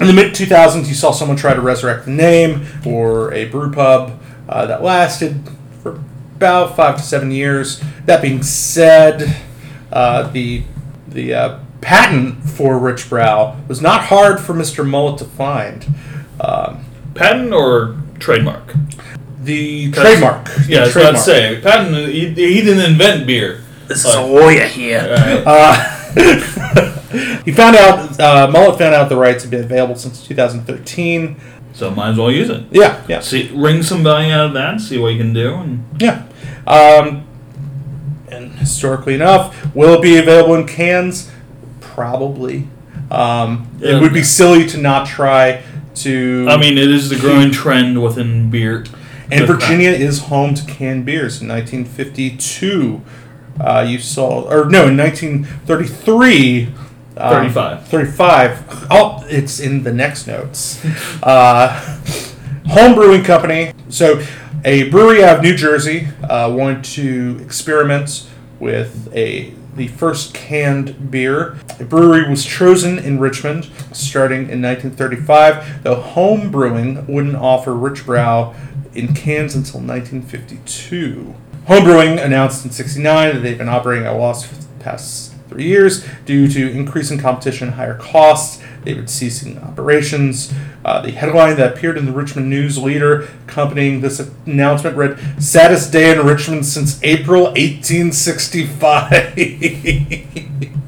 S2: in the mid 2000s, you saw someone try to resurrect the name for a brew pub uh, that lasted for about five to seven years. That being said, uh, the the uh, patent for Richbrau was not hard for Mr. Mullet to find. Um,
S1: Patent or trademark?
S2: The trademark.
S1: Yeah, I
S2: The
S1: was about to say patent. He, he didn't invent beer.
S3: This
S1: is a
S3: lawyer here.
S1: Right.
S2: Uh, he found out, uh, Mullet found out the rights had been available since 2013.
S1: So might as well use it.
S2: Yeah, yeah,
S1: See, wring some value out of that. See what you can do. And
S2: yeah. Um, and historically enough, will it be available in cans? Probably. Um,
S1: Yeah.
S2: it would be silly to not try to.
S1: I mean, it is the growing trend within beer.
S2: And Virginia is home to canned beers. In 1952, uh, you saw, or no, in 1933. um,
S1: 35.
S2: 35. Oh, it's in the next notes. Uh, home brewing company. So, a brewery out of New Jersey uh, wanted to experiment with a the first canned beer. A brewery was chosen in Richmond starting in 1935, though home brewing wouldn't offer Richbrau in cans until 1952. Homebrewing announced in 69 that they've been operating at a loss for the past three years due to increasing competition and higher costs. They've been ceasing operations. Uh, the headline that appeared in the Richmond News Leader accompanying this announcement read Saddest day in Richmond since April 1865.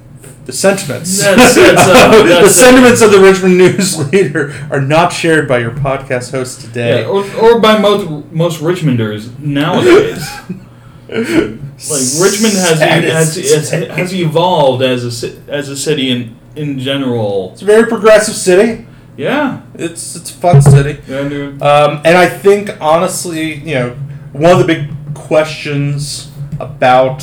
S2: the sentiments.
S1: That's- that's, uh,
S2: the
S1: that's-
S2: sentiments of the Richmond News Leader are not shared by your podcast host today.
S1: Yeah, or, or by most most Richmonders nowadays. like Richmond has has, has, has evolved as a as a city in in general.
S2: It's a very progressive city.
S1: Yeah,
S2: It's it's a fun city.
S1: yeah, dude.
S2: Um, and I think honestly, you know, one of the big questions about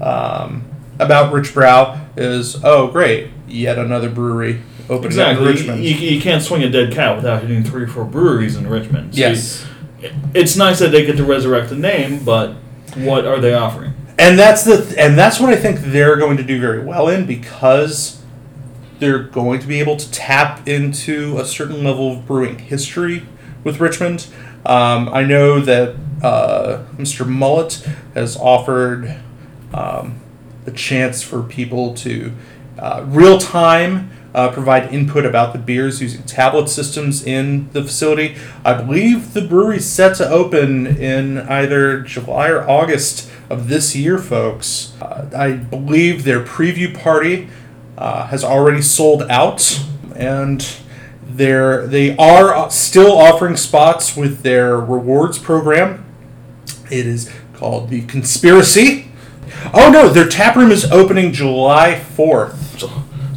S2: um, about Richbrau is, oh great, yet another brewery opening
S1: Exactly.
S2: up in Richmond.
S1: you, you can't swing a dead cat without hitting three or four breweries in Richmond. So
S2: yes.
S1: you- it's nice that they get to resurrect the name, but what are they offering?
S2: and that's the and that's what I think they're going to do very well in because they're going to be able to tap into a certain level of brewing history with Richmond. Um, I know that uh, Mr. Mullet has offered um, the chance for people to uh, real time uh, provide input about the beers using tablet systems in the facility. I believe the brewery's set to open in either July or August of this year, folks. Uh, I believe their preview party uh, has already sold out, and they're, they are still offering spots with their rewards program. It is called the Conspiracy. Oh no, their tap room is opening July 4th.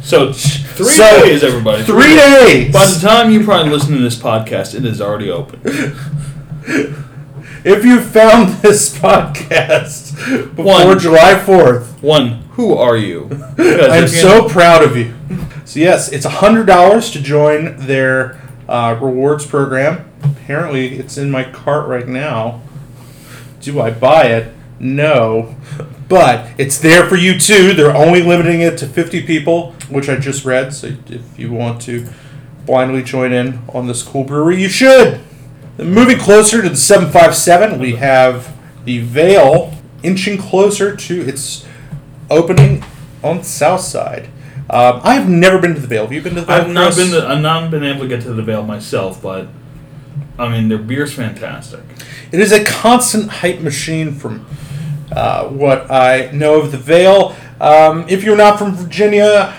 S1: So three
S2: So,
S1: days, everybody.
S2: Three days!
S1: By the time you probably listen to this podcast, it is already open.
S2: If you found this podcast before
S1: One.
S2: July 4th,
S1: One, who are you?
S2: I'm so proud of you. So, yes, it's $100 to join their uh, rewards program. Apparently, it's in my cart right now. Do I buy it? No. But it's there for you too. They're only limiting it to 50 people, which I just read. So if you want to blindly join in on this cool brewery, you should. Then moving closer to the 757, we have the Veil inching closer to its opening on the south side. Um, I've never been to the Veil. Have you been to the Veil?
S1: I've not
S2: Chris?
S1: been to, I've not been able to get to the Veil myself, but I mean their beer's fantastic.
S2: It is a constant hype machine from uh, what I know of the Veil. Um, if you're not from Virginia,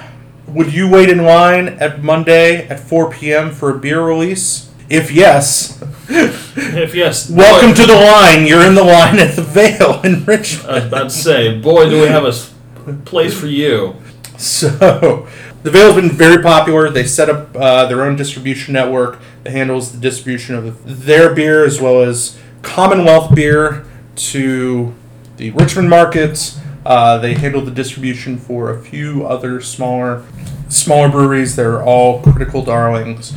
S2: would you wait in line at Monday at 4 p.m. for a beer release? If yes,
S1: If yes,
S2: welcome
S1: boy,
S2: to the line. You're in the line at the Veil in
S1: I was
S2: Richmond.
S1: about to say, boy, do we have a place for you.
S2: So, the Veil's been very popular. They set up uh, their own distribution network that handles the distribution of their beer as well as Commonwealth beer to the Richmond markets. Uh, they handle the distribution for a few other smaller, smaller breweries. They're all critical darlings.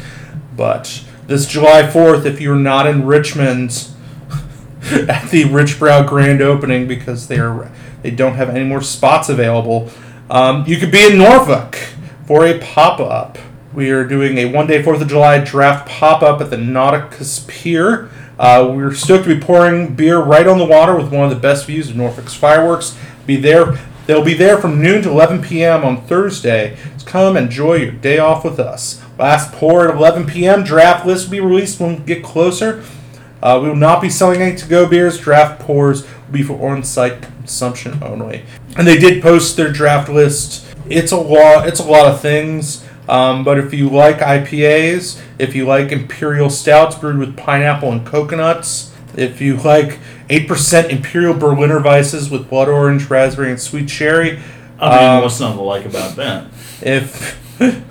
S2: But this July Fourth, if you're not in Richmond at the Richbrau grand opening because they are they don't have any more spots available, um, you could be in Norfolk for a pop up. We are doing a one day Fourth of July draft pop up at the Nauticus Pier. Uh, we're stoked to be pouring beer right on the water with one of the best views of Norfolk's fireworks. Be there. They'll be there from noon to 11 p.m. on Thursday. So come enjoy your day off with us. Last pour at 11 p.m. Draft list will be released when we get closer. Uh, we will not be selling any to-go beers. Draft pours will be for on-site consumption only. And they did post their draft list. It's a lot. It's a lot of things. Um, but if you like IPAs, if you like imperial stouts brewed with pineapple and coconuts, if you like eight percent imperial Berliner Weisses with blood orange, raspberry, and sweet cherry,
S1: I mean,
S2: Um,
S1: what's not to like about that?
S2: if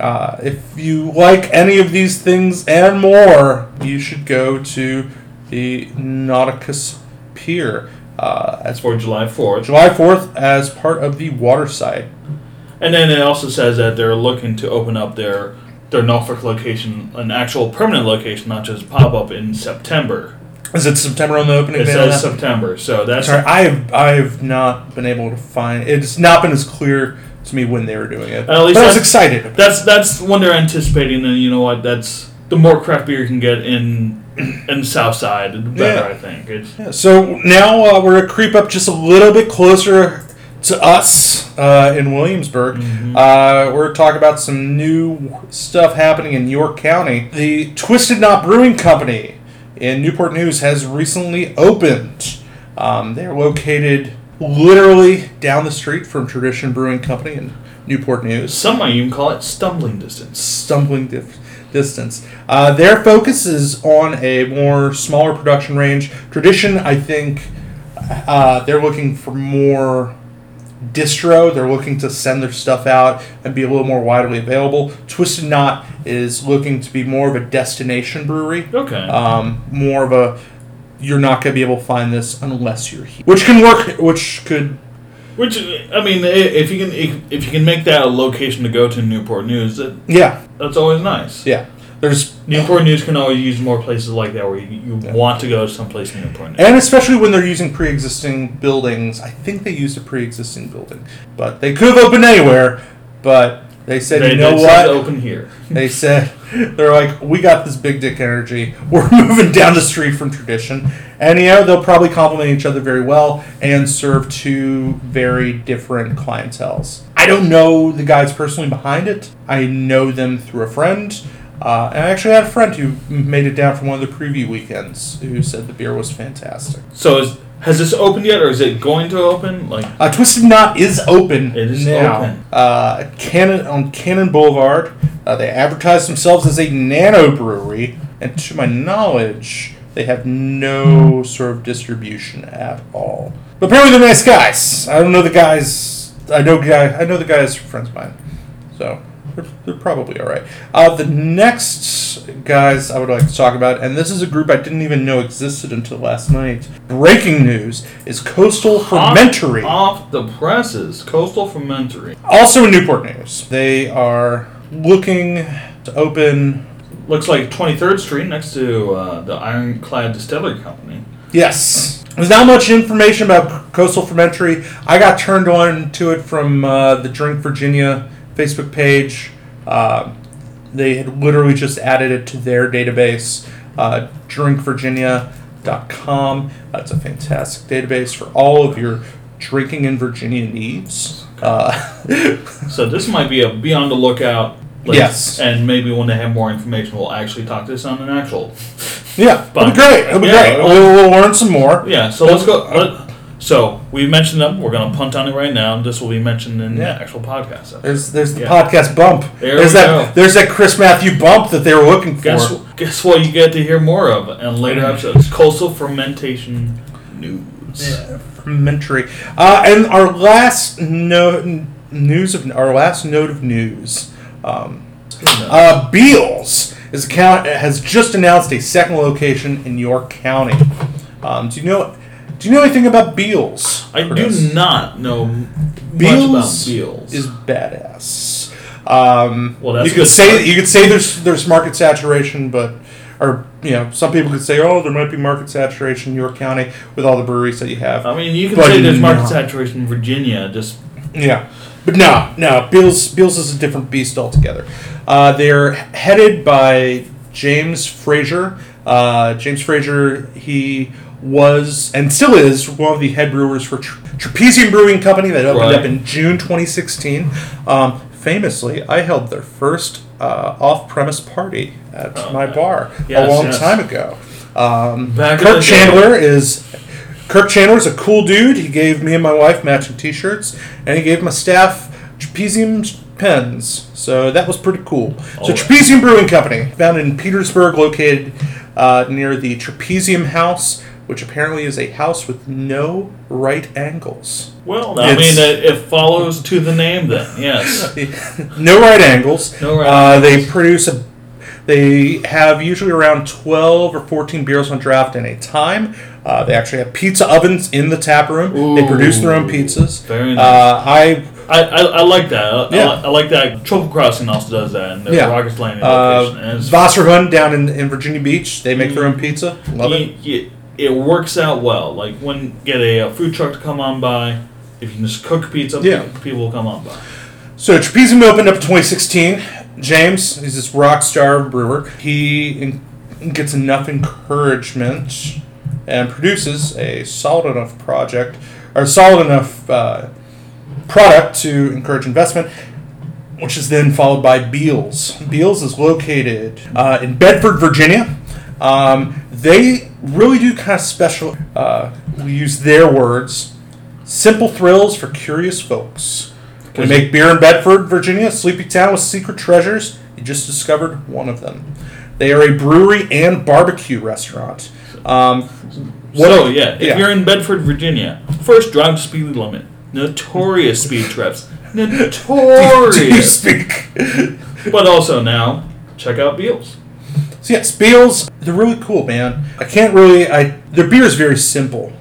S2: uh, if you like any of these things and more, you should go to the Nauticus Pier uh, as
S1: For July Fourth,
S2: July 4th as part of the Waterside.
S1: And then it also says that they're looking to open up their their Norfolk location, an actual permanent location, not just pop up in September.
S2: Is it September on the opening
S1: It
S2: day?
S1: says September, so that's
S2: Sorry, I have I have not been able to find. It's not been as clear to me when they were doing it.
S1: At least
S2: but I was excited.
S1: That's that's when they're anticipating, and you know what? That's the more craft beer you can get in in the South Side, the better.
S2: Yeah.
S1: I think it's
S2: Yeah, so now uh, we're gonna creep up just a little bit closer to us uh, in Williamsburg. Uh, we're talking about some new stuff happening in York County. The Twisted Knot Brewing Company in Newport News has recently opened. Um, they're located literally down the street from Tradition Brewing Company in Newport News.
S1: Some might even call it stumbling distance.
S2: stumbling dif- distance. Uh, their focus is on a more smaller production range. Tradition, I think, uh, they're looking for more distro. They're looking to send their stuff out and be a little more widely available. Twisted Knot is looking to be more of a destination brewery.
S1: Okay.
S2: Um, more of a you're not going to be able to find this unless you're here, which can work. Which could
S1: Which I mean, if you can if, you can make that a location to go to Newport News, that,
S2: yeah
S1: that's always nice.
S2: yeah. There's
S1: Newport News can always use more places like that where you, you
S2: Yeah.
S1: want to go someplace in Newport News.
S2: And especially when they're using pre-existing buildings. I think they used a pre-existing building, but they could have opened anywhere. But they said,
S1: they
S2: you know what?
S1: open here.
S2: They said they're like, we got this big dick energy. We're moving down the street from tradition, and you know they'll probably complement each other very well and serve two very different clientels. I don't know the guys personally behind it. I know them through a friend. Uh, and I actually had a friend who made it down from one of the preview weekends who said the beer was fantastic.
S1: So is, has this opened yet, or is it going to open? Like
S2: Uh, Twisted Knot is open.
S1: It is
S2: now.
S1: open.
S2: Uh, Cannon on Cannon Boulevard. Uh, they advertise themselves as a nano brewery, and to my knowledge, they have no sort of distribution at all. But apparently, they're nice guys. I don't know the guys. I know guy. I know the guys friends of mine, so they're, they're probably all right. Uh, the next guys I would like to talk about, and this is a group I didn't even know existed until last night. Breaking news is Coastal Fermentary.
S1: off the presses, Coastal Fermentary.
S2: Also in Newport News, they are looking to open.
S1: Looks like 23rd Street next to uh, the Ironclad Distillery Company.
S2: Yes, there's not much information about Coastal Fermentary. I got turned on to it from uh, the Drink Virginia Facebook page. Uh, they had literally just added it to their database, uh, drinkvirginia.com. That's a fantastic database for all of your drinking in Virginia needs. Uh,
S1: So this might be a be on the lookout. list,
S2: Yes.
S1: And maybe when they have more information, we'll actually talk to this on an actual.
S2: yeah, it'll be great. It'll be
S1: Yeah.
S2: great. We'll, we'll learn some more.
S1: Yeah. So let's go. Let, so we mentioned them. We're gonna punt on it right now. This will be mentioned in
S2: Yeah.
S1: the actual podcast. episode.
S2: There's there's the
S1: Yeah.
S2: podcast bump.
S1: There
S2: there's that
S1: go.
S2: there's that Chris Matthew bump that they were looking for.
S1: Guess guess what? You get to hear more of in later episodes. Coastal fermentation news.
S2: Fermentary. Uh, and our last no, news of our last note of news. Um, uh, Beale's is account has just announced a second location in York County. Um, do you know? Do you know anything about Beale's?
S1: I do not know
S2: Beale's
S1: much about Beale's.
S2: is badass. Um,
S1: Well, that's
S2: you could say
S1: start.
S2: you could say there's there's market saturation, but or you know some people could say oh there might be market saturation in York County with all the breweries that you have.
S1: I mean, you can
S2: But
S1: say there's market
S2: no.
S1: saturation in Virginia. Just
S2: Yeah, but no, no. Beale's Beale's is a different beast altogether. Uh, they're headed by James Fraser. Uh, James Fraser he was and still is one of the head brewers for Tra- Trapezium Brewing Company that opened
S1: Right.
S2: up in June 2016. Um, famously, I held their first uh, off-premise party at
S1: Oh,
S2: my bar
S1: Yes,
S2: a long
S1: yes.
S2: time ago. Um, Kirk. Chandler is Kirk Chandler's a cool dude. He gave me and my wife matching T-shirts, and he gave my staff trapezium pens. So that was pretty cool. So
S1: Alright.
S2: Trapezium Brewing Company, found in Petersburg, located uh, near the Trapezium House, which apparently is a house with no right angles.
S1: well, I
S2: It's-
S1: mean, it, it follows to the name. Then yes,
S2: no right angles.
S1: No right
S2: uh, They produce a. They have usually around twelve or fourteen beers on draft in a time. Uh, they actually have pizza ovens in the tap room. they produce their own
S1: Ooh,
S2: pizzas.
S1: very nice.
S2: Uh, I
S1: I, I, I like that. I,
S2: Yeah.
S1: I, li- I like that. Triple Crossing also does that in their
S2: Yeah.
S1: Rockets Landing
S2: uh,
S1: location. And it's,
S2: Wasserhund down in, in Virginia Beach. They make their own pizza. Love it.
S1: y- y- it works out well. Like when get a, uh food truck to come on by, if you can just cook pizza,
S2: Yeah.
S1: people will come on by.
S2: So Trapezium opened up in 2016. James, he's this rock star brewer. He gets enough encouragement and produces a solid enough project or solid enough uh, product to encourage investment, which is then followed by Beale's. Beale's is located uh, in Bedford, Virginia. Um, they really do kind of special. Uh, we use their words Simple thrills for curious folks. We make beer in Bedford, Virginia, a sleepy town with secret treasures. You just discovered one of them. They are a brewery and barbecue restaurant. Um, what
S1: so
S2: a-
S1: yeah, if
S2: yeah.
S1: you're in Bedford, Virginia, first drive the speed limit. Notorious speed traps.
S2: do you
S1: Notorious.
S2: speak?
S1: but also now, check out Beale's.
S2: So yeah, Beale's, they're really cool, man. I can't really. I their beer is very simple,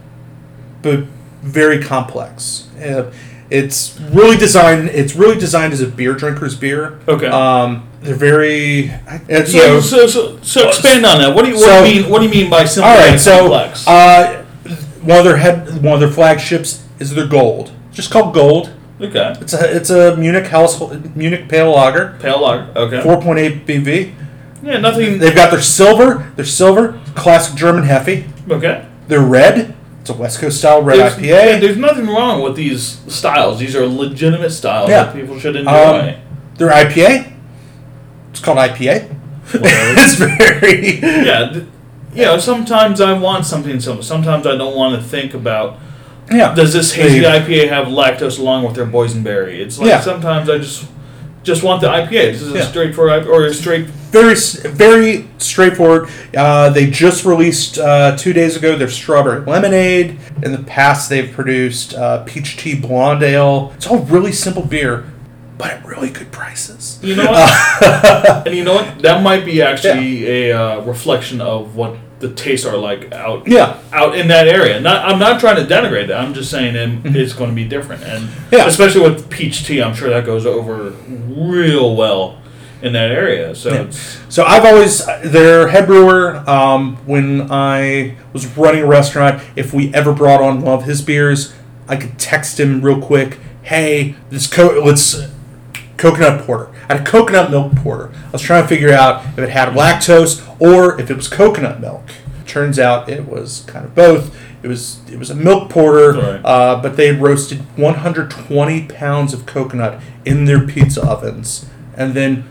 S2: but very complex. Uh, it's really designed. It's really designed as a beer drinker's beer.
S1: Okay.
S2: Um, they're very. It's,
S1: So,
S2: you
S1: so, so, so expand on that. What do you what
S2: So-
S1: do you mean? What do you mean by simple
S2: all right,
S1: and
S2: so
S1: complex?
S2: uh, one of their head, one of their flagships is their gold. It's just called gold.
S1: okay.
S2: It's a it's a Munich household Munich pale lager,
S1: Pale lager. Okay.
S2: four point eight BV.
S1: Yeah, nothing.
S2: They've got their silver. Their silver, classic German hefe.
S1: Okay.
S2: They're red. It's a West Coast style red
S1: There's, yeah,
S2: IPA.
S1: there's nothing wrong with these styles. These are legitimate styles
S2: Yeah.
S1: that people should enjoy.
S2: Um, Their IPA. It's called IPA. It's very.
S1: yeah, th- you know, sometimes I want something simple. Sometimes I don't want to think about
S2: Yeah.
S1: does this hazy
S2: They-
S1: IPA have lactose along with their boysenberry. It's like
S2: Yeah.
S1: sometimes I just just want the IPA. This is
S2: Yeah.
S1: a straightforward IPA, or a straight.
S2: Very very straightforward. Uh, they just released uh, two days ago their strawberry lemonade. In the past, they've produced uh, peach tea blonde ale. It's all really simple beer, but at really good prices.
S1: You know what? and you know what? That might be actually a uh, reflection of what the tastes are like out
S2: Yeah,
S1: out in that area. Not, I'm not trying to denigrate that. I'm just saying it, it's going to be different, and
S2: Mm-hmm. Yeah.
S1: especially with peach tea, I'm sure that goes over real well in that area. So
S2: Yeah. So I've always their head brewer. Um, when I was running a restaurant, if we ever brought on one of his beers, I could text him real quick. Hey, this co- let's coconut porter. I had a coconut milk porter. I was trying to figure out if it had lactose or if it was coconut milk. Turns out it was kind of both. It was it was a milk porter,
S1: Right.
S2: uh, but they had roasted 120 pounds of coconut in their pizza ovens, and then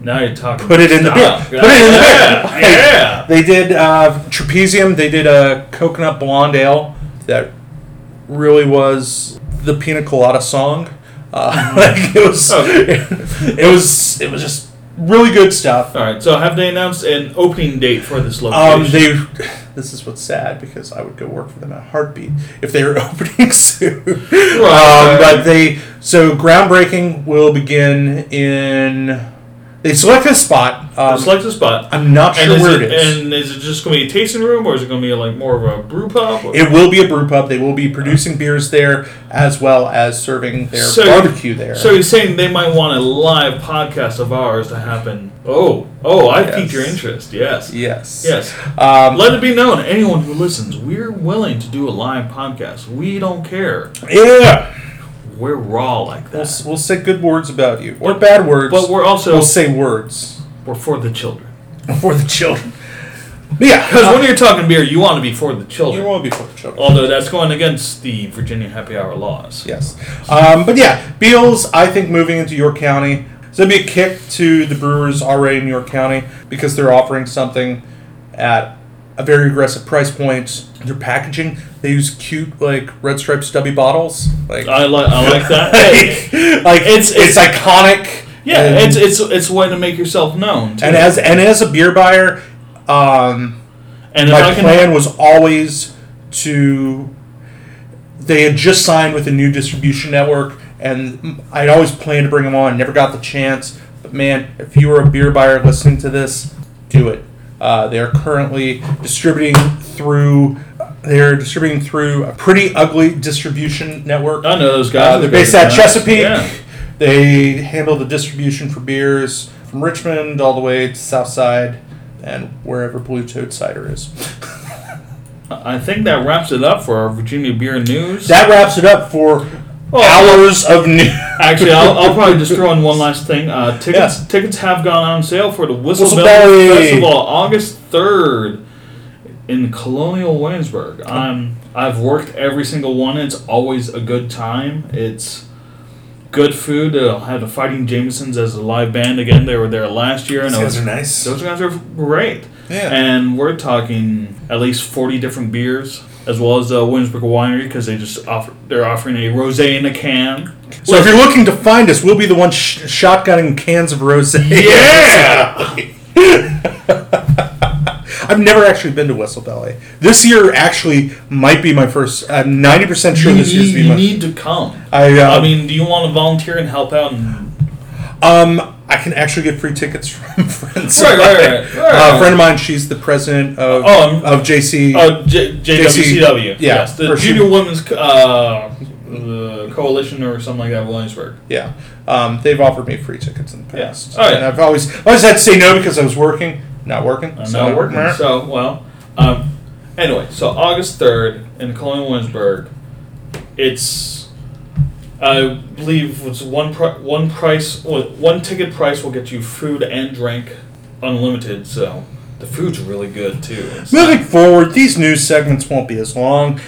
S1: now you're talking.
S2: Put it in the beer. Put it in the beer.
S1: Yeah.
S2: They did uh, trapezium. They did a coconut blonde ale that really was the pina colada song. Uh, like it was,
S1: Okay.
S2: it was, it was just really good stuff.
S1: All right. So have they announced an opening date for this location?
S2: Um, they. This is what's sad because I would go work for them at a heartbeat if they were opening soon.
S1: Right.
S2: Um, but they so groundbreaking will begin in. They selected a spot. Um,
S1: select a spot.
S2: I'm not sure where
S1: it,
S2: it is.
S1: and is it just going to be a tasting room, or is it going to be like more of a brew pub? Or?
S2: It will be a brew pub. They will be producing beers there as well as serving their
S1: So-
S2: barbecue there.
S1: So you're saying they might want a live podcast of ours to happen? Oh, oh, I
S2: Yes.
S1: piqued your interest. Yes,
S2: yes.
S1: yes.
S2: Um,
S1: Let it be known, anyone who listens, we're willing to do a live podcast. We don't care.
S2: yeah.
S1: We're raw like
S2: We'll,
S1: that.
S2: we'll say good words about you or
S1: But-
S2: bad words.
S1: But we're also
S2: we'll say words
S1: we're for the children.
S2: for the children. But yeah,
S1: Because
S2: uh,
S1: when you're talking beer, you want to be for the children.
S2: you
S1: children.
S2: want to be for the children.
S1: Although that's going against the Virginia Happy Hour laws.
S2: Yes. Um, but yeah, Beale's, I think moving into York County, so it'd be a kick to the brewers already in York County because they're offering something at a very aggressive price point. Their packaging, they use cute like red striped stubby bottles. Like,
S1: I like I like that.
S2: Like, like
S1: It's-
S2: it's,
S1: it's-
S2: iconic.
S1: yeah,
S2: and,
S1: it's it's it's a way to make yourself known. Too.
S2: and as and as a beer buyer, um,
S1: and
S2: my
S1: can,
S2: plan was always to they had just signed with a new distribution network and i'd always planned to bring them on never got the chance but man if you are a beer buyer listening to this do it uh, they're currently distributing through they're distributing through a pretty ugly distribution network
S1: I know those guys.
S2: uh, they're based
S1: guys are
S2: out
S1: nice.
S2: chesapeake
S1: Yeah.
S2: they handle the distribution for beers from richmond all the way to southside and wherever blue toad cider is
S1: I think that wraps it up for our Virginia beer news.
S2: That wraps it up for
S1: Oh,
S2: hours of news.
S1: Actually, I'll, I'll probably just throw in one last thing. Uh, tickets tickets have gone on sale for the Whistle
S2: Whistle
S1: Belly
S2: Belly.
S1: Festival August third in Colonial Williamsburg. I'm I've worked every single one. It's always a good time. It's good food. They'll have the Fighting Jamesons as a live band again. They were there last year, and it was,
S2: nice.
S1: those guys are great.
S2: Yeah.
S1: And we're talking at least forty different beers. As well as uh, Williamsburg Winery because they just offer they're offering a rosé in a can.
S2: So if you're looking to find us, we'll be the one sh- shotgunning cans of rosé.
S1: Yeah!
S2: I've never actually been to Whistle Belly. This year actually might be my first. I'm 90% sure
S1: you,
S2: this year's
S1: need,
S2: be
S1: you
S2: my.
S1: need to come.
S2: I, uh,
S1: I mean, do you want to volunteer and help out? And,
S2: Um, can actually get free tickets from friends.
S1: Right, right, right, right,
S2: Uh, a friend of mine, she's the president of
S1: Oh, I'm-
S2: of JC.
S1: oh, J- JWCW.
S2: yeah,
S1: yes, the
S2: or she-
S1: Junior Women's uh, the Coalition or something like that, Williamsburg.
S2: yeah, um, they've offered me free tickets in the
S1: Yeah.
S2: past,
S1: Oh, yeah.
S2: and I've always always had to say no because I was working, not working.
S1: I'm
S2: so,
S1: not working.
S2: meh.
S1: So, well, um, anyway, so August 3rd in Colonial Williamsburg, it's, I believe it's one, pri- one price, well, one ticket price will get you food and drink unlimited, so the food's really good too. It's-
S2: Moving forward, these news segments won't be as long.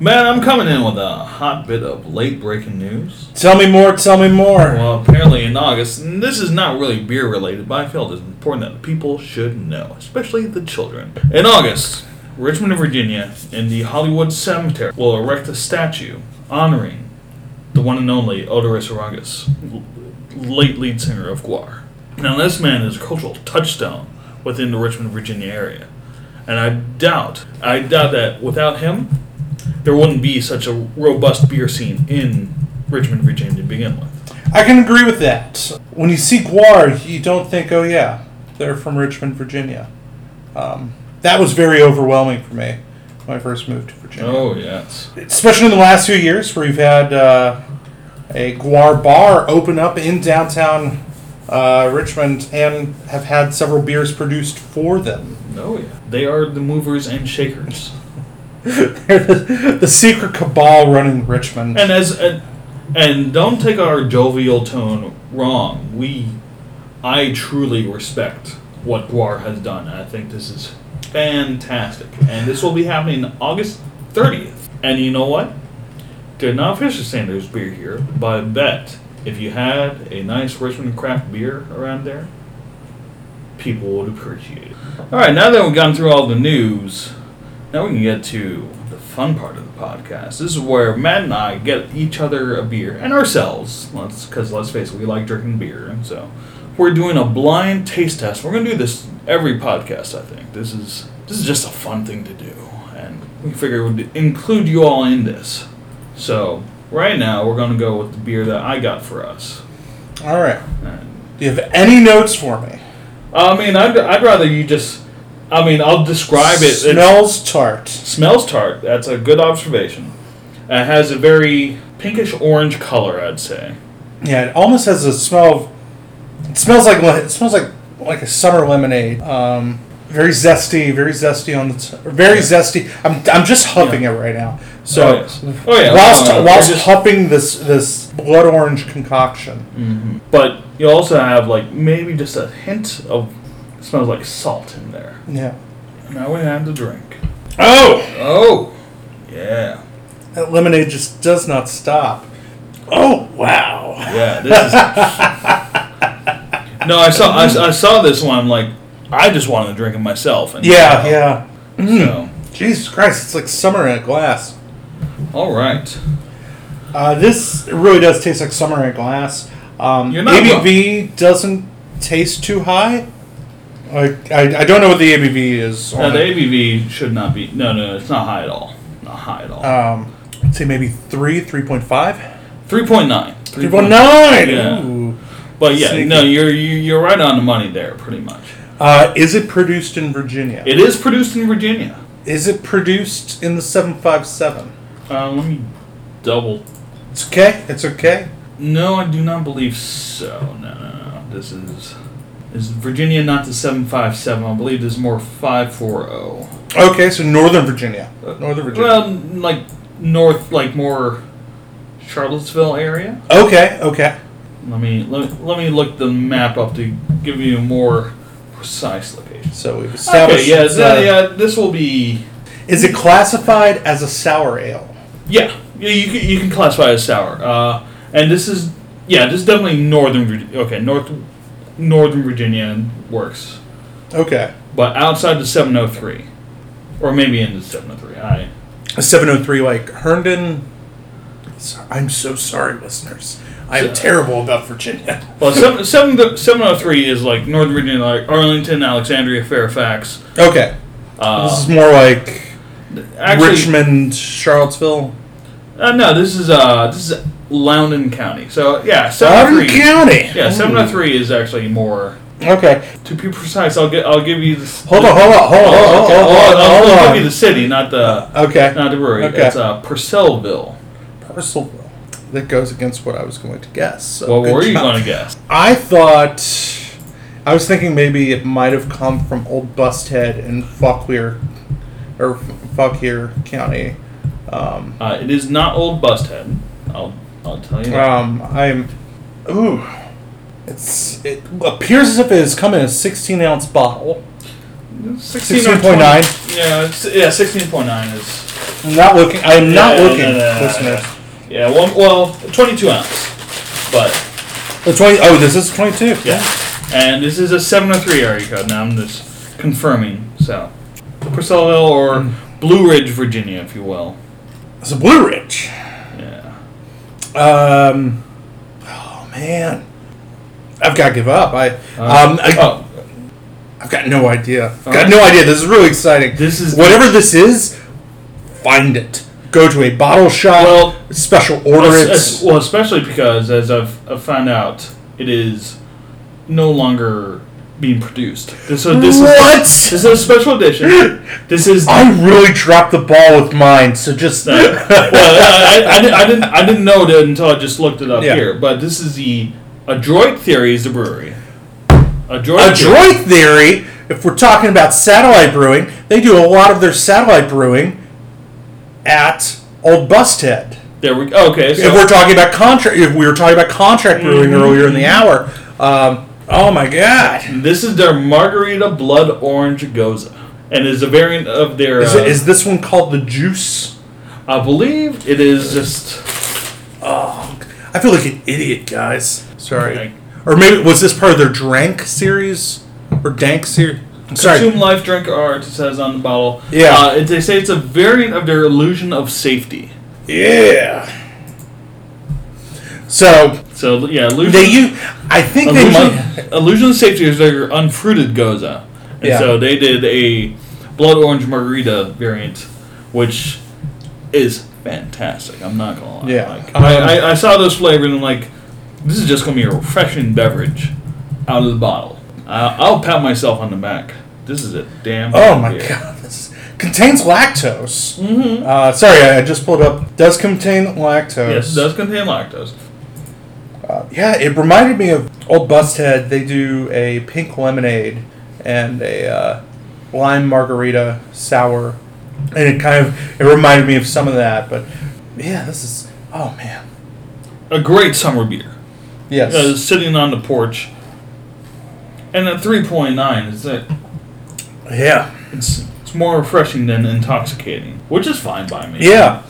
S1: Man, I'm coming in with a hot bit of late breaking news.
S2: Tell me more. Tell me more.
S1: Well, apparently in August, and this is not really beer related, but I feel it's important that people should know, especially the children. In August, Richmond, Virginia, in the Hollywood Cemetery, will erect a statue honoring the one and only Oderus Urungus, late lead singer of GWAR. Now, this man is a cultural touchstone within the Richmond, Virginia area, and I doubt, I doubt that without him, there wouldn't be such a robust beer scene in Richmond, Virginia to begin with.
S2: I can agree with that. When you see GWAR, you don't think, oh yeah, they're from Richmond, Virginia. Um, that was very overwhelming for me when I first moved to Virginia.
S1: Oh yes.
S2: especially in the last few years where you've had uh, a GWAR bar open up in downtown uh, Richmond and have had several beers produced for them.
S1: Oh yeah. They are the movers and shakers.
S2: They're the, the secret cabal running Richmond.
S1: And as and, and don't take our jovial tone wrong. We, I truly respect what GWAR has done. I think this is fantastic, and this will be happening August thirtieth. And you know what? Did not officially say there's beer here, but I bet if you had a nice Richmond craft beer around there, people would appreciate it. All right, now that we've gone through all the news, now we can get to the fun part of the podcast. This is where Matt and I get each other a beer and ourselves. Let's because let's face it, we like drinking beer, so we're doing a blind taste test. We're gonna do this every podcast. I think this is this is just a fun thing to do, and we figure we'd include you all in this. So right now we're gonna go with the beer that I got for us.
S2: All right. Do you have any notes for me?
S1: I mean, I'd, I'd rather you just. I mean, I'll describe it. It's-
S2: Smells tart.
S1: Smells tart. That's a good observation. It has a very pinkish orange color, I'd say.
S2: Yeah, it almost has a smell of. It smells like it smells like like a summer lemonade. Um, very zesty, very zesty on the. T- very zesty. I'm, I'm just huffing it right now. So
S1: Oh, yes. Oh, yeah.
S2: whilst
S1: No, no,
S2: whilst
S1: just-
S2: huffing this this blood orange concoction.
S1: But you also have like maybe just a hint of smells like salt in there.
S2: Yeah.
S1: Now we have the drink.
S2: Oh,
S1: Oh, yeah,
S2: that lemonade just does not stop. Oh wow.
S1: yeah. This is. no, I saw I, I saw this one. I'm like, I just wanted to drink it myself. And
S2: Yeah, yeah.
S1: So,
S2: Jesus Christ, it's like summer in a glass.
S1: all right.
S2: Uh, this really does taste like summer in a glass. Um,
S1: You're not
S2: ABV doesn't taste too high. Like I, I don't know what the ABV is.
S1: Now
S2: On
S1: the
S2: it.
S1: ABV should not be. No, no, it's not high at all. Not high at all.
S2: Um, I'd say maybe three, three point five.
S1: Three point nine.
S2: Three point nine.
S1: Yeah.
S2: Ooh.
S1: But yeah,
S2: Sneaky.
S1: no, you're you- you're right on the money there, pretty much.
S2: Uh, is it produced in Virginia?
S1: It is produced in Virginia.
S2: Is it produced in the seven five seven?
S1: Uh, let me double.
S2: It's okay. It's okay.
S1: No, I do not believe so. No, no, no. This is is Virginia not the seven five seven. I believe this is more five four zero.
S2: Okay, so Northern Virginia. Northern Virginia.
S1: Well, like north, like more Charlottesville area.
S2: okay. Okay.
S1: Let me let me, let me look the map up to give you a more precise location.
S2: So we've established.
S1: Okay, yeah,
S2: uh,
S1: yeah. This will be
S2: Is it classified as a sour ale?
S1: Yeah, yeah, you can, you can classify it as sour. Uh, and this is yeah, this is definitely northern. Okay, north northern Virginia works,
S2: Okay.
S1: but outside the seven hundred three, or maybe in the seven hundred three. I
S2: a 703 like Herndon. I'm so sorry, listeners. I'm
S1: So-
S2: terrible about Virginia.
S1: Well, seven, seven, 703 is like Northern Virginia, like Arlington, Alexandria, Fairfax.
S2: Okay,
S1: Uh,
S2: this is more like
S1: actually,
S2: Richmond, Charlottesville,
S1: Uh, no, this is uh, this is Loudoun County. So yeah,
S2: Loudoun
S1: 703.
S2: County.
S1: Yeah, 703 is actually more.
S2: Okay,
S1: To be precise, I'll get I'll give you this.
S2: hold on, hold on, hold on,
S1: Oh,
S2: hold on, hold
S1: I'll,
S2: on,
S1: I'll
S2: hold
S1: give you the city, not the
S2: Okay,
S1: not the brewery.
S2: Okay.
S1: It's uh, Purcellville.
S2: Purcellville. That goes against what I was going to guess. So
S1: What were you
S2: job.
S1: going to guess?
S2: I thought I was thinking maybe it might have come from Old Busthead in Fauquier or Fauquier County. Um,
S1: Uh, it is not Old Busthead. I'll I'll tell you. that.
S2: um, I'm ooh, it's it appears as if it has come in a 16 ounce bottle.
S1: 16 or
S2: 16.9.
S1: Yeah, yeah, sixteen point nine is.
S2: I'm not looking. I am not
S1: Yeah, no,
S2: looking,
S1: no, no, no,
S2: listeners.
S1: Yeah, one, well, twenty two ounce, but
S2: The 20. Oh, this is 22.
S1: yeah, and this is a seven oh three area code. Now I'm just confirming. So, Purcellville or
S2: Hmm.
S1: Blue Ridge, Virginia, if you will.
S2: It's a Blue Ridge.
S1: Yeah.
S2: Um. Oh man, I've got to give up. I
S1: Uh,
S2: um. I,
S1: oh,
S2: I've got no idea. I've got
S1: Alright.
S2: no idea. This is really exciting.
S1: This is-
S2: whatever this is. Find it. Go to a bottle shop.
S1: Well,
S2: special order
S1: Es-
S2: it.
S1: well, especially because as I've, I've found out, it is no longer being produced. So this
S2: What?
S1: is this is a special edition. This is
S2: I really dropped the ball with mine. So just.
S1: well, I, I, I, didn't, I didn't I didn't know it until I just looked it up
S2: Yeah.
S1: here. But this is the Adroit Theory is the brewery. Adroit.
S2: Adroit Theory. If we're talking about satellite brewing, they do a lot of their satellite brewing at Old Busthead.
S1: There we go. Okay, so
S2: if we're talking about contract, if we were talking about contract brewing
S1: Mm-hmm.
S2: earlier in the hour, um, oh my god,
S1: this is their Margarita Blood Orange Gose, and is a variant of their.
S2: is,
S1: uh,
S2: it, is this one called the Juice?
S1: I believe it is just.
S2: Oh, I feel like an idiot, guys. Sorry,
S1: Like-
S2: or maybe was this part of their Drank series or Dank series? Sorry,
S1: Consume Life Drink Art, it says on the bottle.
S2: Yeah.
S1: Uh, it, they say it's a variant of their illusion of safety.
S2: yeah. So
S1: So, yeah, illusion.
S2: they you, I think they
S1: illusion,
S2: might.
S1: illusion of safety is their unfruited gose. And
S2: Yeah.
S1: so they did a blood orange margarita variant, which is fantastic. I'm not gonna lie.
S2: Yeah.
S1: Like,
S2: Um,
S1: I, I, I saw those flavors and I'm like, this is just gonna be a refreshing beverage out of the bottle. I'll pat myself on the back. This is a damn.
S2: Oh my
S1: beer.
S2: god, this contains lactose.
S1: Mhm.
S2: Uh, sorry, I just pulled up. Does contain lactose.
S1: Yes, it does contain lactose.
S2: Uh, yeah, it reminded me of Old Busthead. They do a pink lemonade and a uh, lime margarita sour, and it kind of it reminded me of some of that. But yeah, this is oh man,
S1: A great summer beer.
S2: yes,
S1: uh, sitting on the porch. And at 3.9, is that
S2: yeah,
S1: it's it's more refreshing than intoxicating, which is fine by me.
S2: yeah.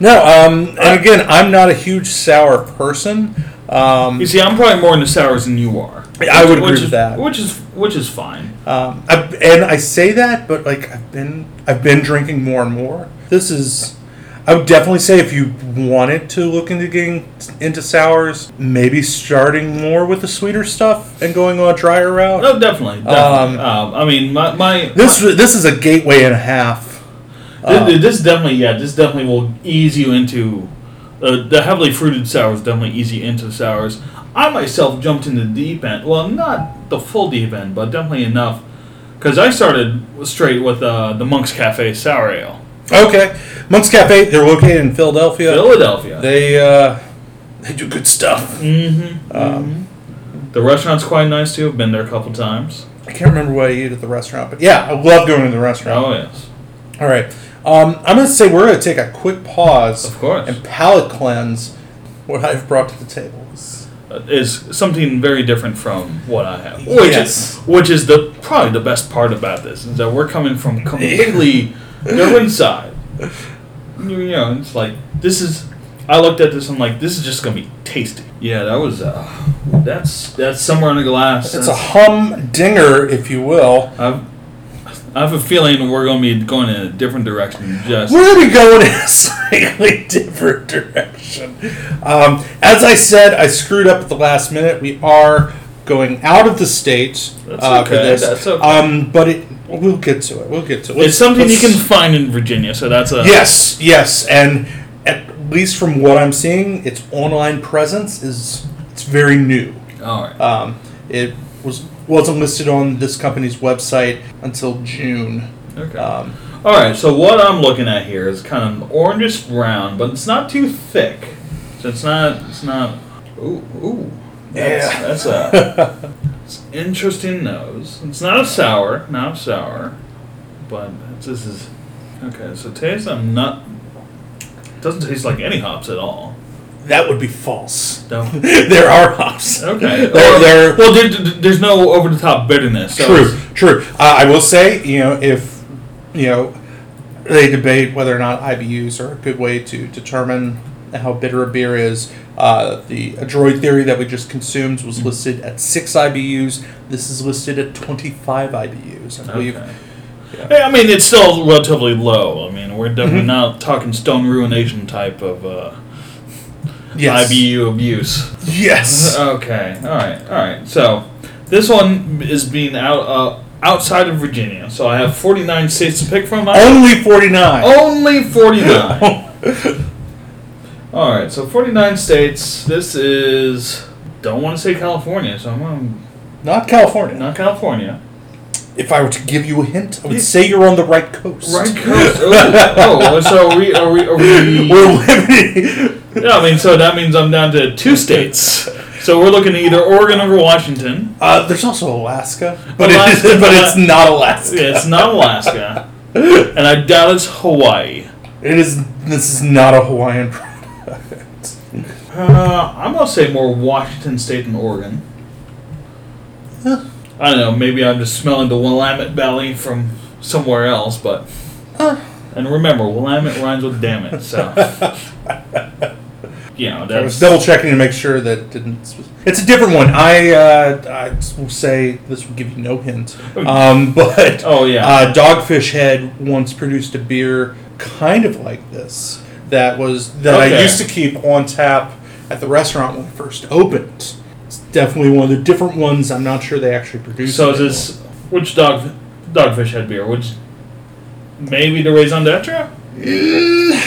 S2: No, um, and again, I'm not a huge sour person. Um,
S1: You see, I'm probably more into sours than you are.
S2: I would agree
S1: which
S2: with
S1: is,
S2: that.
S1: Which is which is fine.
S2: Um, I, and I say that, but like I've been, I've been drinking more and more. This is, I would definitely say if you wanted to look into getting into sours, maybe starting more with the sweeter stuff and going on a drier route.
S1: No, definitely. definitely. Um, I mean, my, my
S2: This this is a gateway and a half.
S1: my-
S2: Uh,
S1: this, definitely yeah this definitely will ease you into uh, the heavily fruited sours. Definitely ease you into sours. I myself jumped into the deep end. Well, not the full deep end, but definitely enough. Because I started straight with uh, the Monk's Cafe Sour Ale.
S2: Okay, Monk's Cafe. They're located in Philadelphia.
S1: Philadelphia.
S2: They uh, they do good stuff.
S1: mm-hmm.
S2: Um,
S1: The restaurant's quite nice too. I've been there a couple times.
S2: I can't remember what I ate at the restaurant, but yeah, I love going to the restaurant.
S1: Oh yes,
S2: All right. Um, I'm going to say we're going to take a quick pause
S1: of course.
S2: and palate cleanse what I've brought to the table. Is-
S1: Uh, is something very different from what I have, which
S2: Yes.
S1: is which is the probably the best part about this is that we're coming from completely different inside. You know, it's like this is. I looked at this. I'm like, this is just gonna be tasty. Yeah, that was. Uh, that's that's somewhere in the glass.
S2: It's a
S1: That's-
S2: humdinger, if you will.
S1: I've, I have a feeling we're going to be going in a different direction. Just
S2: We're going to go in a slightly different direction. Um, as I said, I screwed up at the last minute. We are going out of the state
S1: That's
S2: uh, for
S1: okay,
S2: this.
S1: that's okay.
S2: Um, but it, we'll get to it. We'll get to it.
S1: it's something you
S2: Let's-
S1: can find in Virginia, so that's a
S2: Yes, yes, and at least from what I'm seeing, its online presence is it's very new.
S1: All right.
S2: Um, it was wasn't listed on this company's website until June.
S1: Okay.
S2: Um,
S1: All right. So what I'm looking at here is kind of orangish brown, but it's not too thick. So it's not. It's not. Ooh, ooh. That's,
S2: Yeah.
S1: That's a it's interesting nose. It's not a sour, not sour, but this is okay. So taste, I'm not. Doesn't taste like any hops at all.
S2: that would be false.
S1: No.
S2: there are hops.
S1: Okay.
S2: There-
S1: Or-
S2: there-
S1: well, there- there's no over the top bitterness. So
S2: True, true. Uh, I will say, you know, if you know, they debate whether or not IBUs are a good way to determine how bitter a beer is. Uh, the Adroit theory that we just consumed was listed at six IBUs. This is listed at twenty-five IBUs. I believe.
S1: Okay.
S2: Yeah.
S1: Yeah, I mean, it's still relatively low. I mean, we're definitely
S2: Mhm.
S1: not talking stone ruination type of uh,
S2: Yes.
S1: IBU abuse.
S2: Yes.
S1: Okay, all right, all right. So this one is being out uh, outside of Virginia. So I have 49 states to pick from. I-
S2: Only forty-nine.
S1: Only 49. all right, so 49 states. This is don't want to say California, so I'm going
S2: Not California.
S1: not California.
S2: If I were to give you a hint, I would say you're on the right coast.
S1: Right coast. Oh, oh, so are we? Are we? Are we?
S2: We're limited.
S1: Yeah, I mean, so that means I'm down to two states. So we're looking at either Oregon or Washington.
S2: Uh, there's also Alaska, but
S1: Alaska,
S2: it is, but
S1: but-
S2: it's not Alaska.
S1: Yeah, it's not Alaska, and I doubt it's Hawaii.
S2: It is. This is not a Hawaiian.
S1: Uh, I'm gonna say more Washington State than Oregon.
S2: Huh.
S1: I don't know. Maybe I'm just smelling the Willamette Valley from somewhere else, but.
S2: Huh.
S1: And remember, Willamette rhymes with damn it, so. You know,
S2: I was double checking to make sure that didn't. It's a different one. I uh, I will say this will give you no hint. Um, but
S1: Oh, yeah.
S2: uh, Dogfish Head once produced a beer kind of like this. That was that I used to keep on tap at the restaurant when it first opened. It's definitely one of the different ones. I'm not sure they actually produce.
S1: So
S2: it
S1: is this. Which dog, Dogfish Head beer? Which. Maybe the Raison d'etre?
S2: anymore.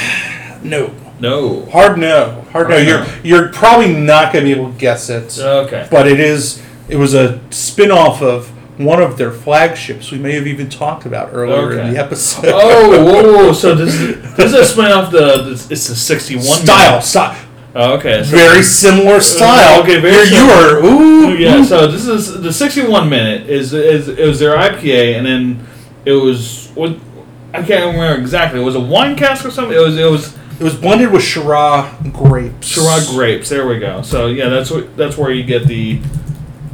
S2: no.
S1: No.
S2: Hard no. Hard no.
S1: Hard
S2: You're
S1: no.
S2: you're probably not going to be able to guess it.
S1: Okay.
S2: but it is it was a spin-off of one of their flagships we may have even talked about earlier in the episode
S1: Oh, whoa, whoa, whoa. So this is, this is a spin off the, it's the 61
S2: style
S1: minute.
S2: style
S1: Oh, okay. So,
S2: very similar style
S1: okay, very
S2: Here you are ooh
S1: yeah,
S2: ooh.
S1: so this is the 61 minute is, is it was their IPA and then it was what I can't remember exactly. It was a wine cask or something. It was it was
S2: it was blended with Shiraz grapes
S1: Shiraz grapes. There we go. So yeah, that's what that's where you get the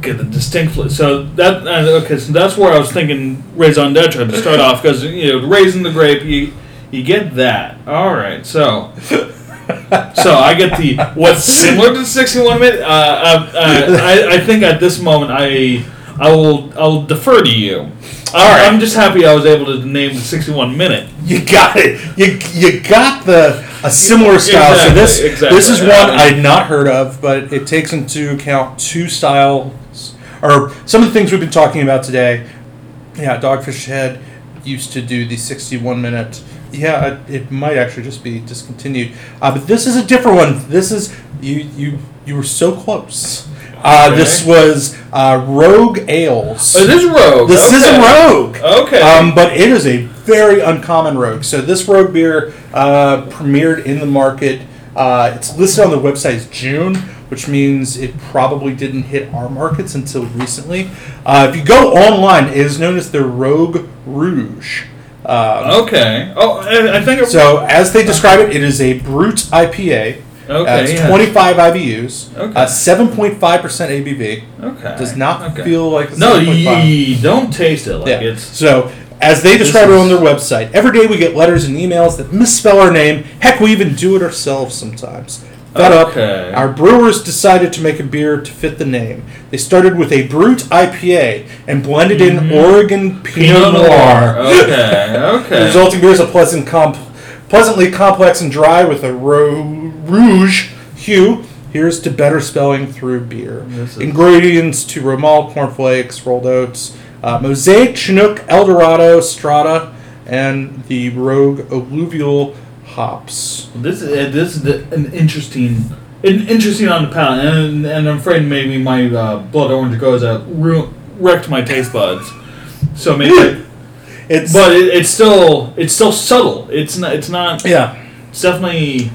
S1: get the distinct. fl- So that uh, okay. So that's where I was thinking raison d'etre to start off because you know raising the grape you you get that. All right. So so I get the what's similar to the sixty one minute. Uh, uh, uh, I I think at this moment I. I will. I will defer to you. All
S2: right.
S1: I'm just happy I was able to name the 61 minute.
S2: you got it you you got the a similar style so this
S1: exactly.
S2: this is one
S1: I mean-
S2: I'd not heard of but it takes into account two styles or some of the things we've been talking about today yeah Dogfish Head used to do the 61 minute yeah it, it might actually just be discontinued uh, but this is a different one this is you you you were so close uh,
S1: Okay.
S2: this was uh, Rogue Ales
S1: Oh, this is Rogue.
S2: this is a. Rogue
S1: Okay.
S2: um, but it is a very uncommon rogue. So this rogue beer uh, premiered in the market. Uh, it's listed on the website as June, which means it probably didn't hit our markets until recently. Uh, if you go online, it is known as the Rogue Rouge. Um,
S1: Okay. Oh, I, think. It,
S2: so as they describe it, it is a brut IPA.
S1: okay.
S2: Uh, it's
S1: yeah.
S2: 25 IBUs.
S1: Okay.
S2: Uh, 7.5% ABV.
S1: Okay.
S2: Does not
S1: okay.
S2: feel like
S1: No, you, you don't taste it like
S2: Yeah.
S1: it's.
S2: So, as they describe it on their website, every day we get letters and emails that misspell our name. Heck, we even do it ourselves sometimes. Fed
S1: Okay.
S2: up, our brewers decided to make a beer to fit the name. They started with a Brut IPA and blended in Oregon Pinot,
S1: Mm-hmm. Pinot
S2: Noir.
S1: Noir. Okay.
S2: The
S1: Okay.
S2: resulting beer is a pleasant comp- pleasantly complex and dry with a ro- rouge hue. Here's to better spelling through beer. Ingredients two-row malt cornflakes, rolled oats, uh, Mosaic, Chinook, Eldorado, Strata, and the Rogue Alluvial hops.
S1: This is uh, this is the- an interesting, an interesting on the palate, and and I'm afraid maybe my uh, blood orange goes out ru- wrecked my taste buds. So maybe,
S2: It's
S1: but it, it's still it's still subtle. It's not it's not
S2: yeah,
S1: it's definitely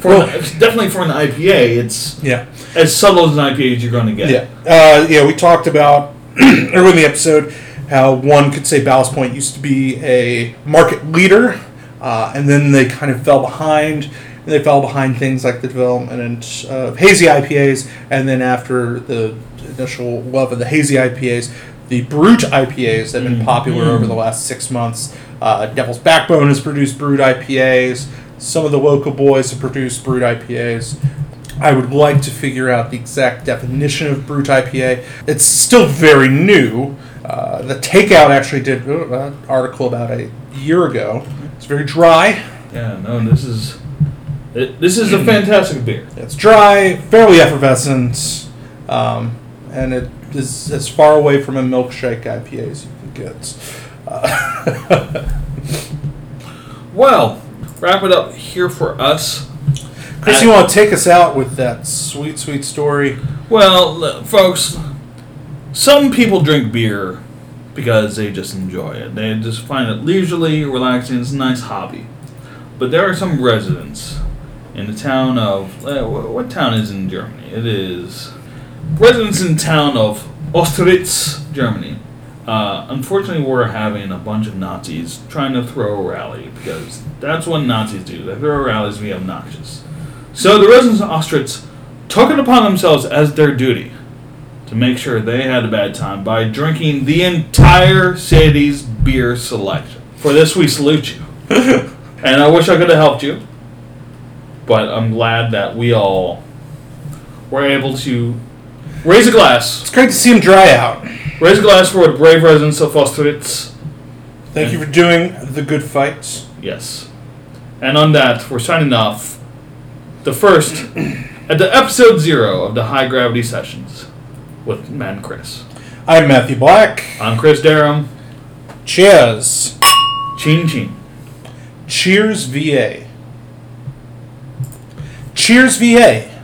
S1: for
S2: Well-
S1: an, it's definitely for an IPA. It's
S2: yeah.
S1: as subtle as an IPA as you're going to get.
S2: Yeah, uh, yeah. We talked about earlier in the episode how one could say Ballast Point used to be a market leader, uh, and then they kind of fell behind. And they fell behind things like the development of hazy IPAs, and then after the initial love of the hazy IPAs, the brut IPAs that have been popular
S1: Mhm.
S2: over the last six months. Uh, Devil's Backbone has produced brut IPAs. Some of the local boys have produced brut IPAs. I would like to figure out the exact definition of brut IPA. It's still very new. Uh, the Takeout actually did uh, an article about a year ago. It's very dry.
S1: Yeah, no, this is it, this is a fantastic beer.
S2: It's dry, fairly effervescent, um, and it is as far away from a milkshake IPA as you can get. Uh,
S1: Well, wrap it up here for us.
S2: Chris, you want to take us out with that sweet, sweet story?
S1: Well, folks, some people drink beer because they just enjoy it. They just find it leisurely, relaxing. It's a nice hobby. But there are some residents in the town of uh, what town is in Germany? It is residents in town of Ostritz, Germany. Uh, unfortunately, we're having a bunch of Nazis trying to throw a rally because that's what Nazis do. They throw rallies via obnoxious. So the residents of Ostritz took it upon themselves as their duty to make sure they had a bad time by drinking the entire city's beer selection. For this, we salute you. and I wish I could have helped you, but I'm glad that we all were able to raise a glass.
S2: It's great to see him dry out.
S1: Raise a glass for the brave residents of Ostritz.
S2: Thank you for doing the good fights.
S1: Yes. And on that, we're signing off. The first, at the episode zero of the High Gravity Sessions with Matt and Chris.
S2: I'm Matthew Black.
S1: I'm Chris Durham.
S2: Cheers.
S1: Ching ching.
S2: Cheers, VA. Cheers, VA.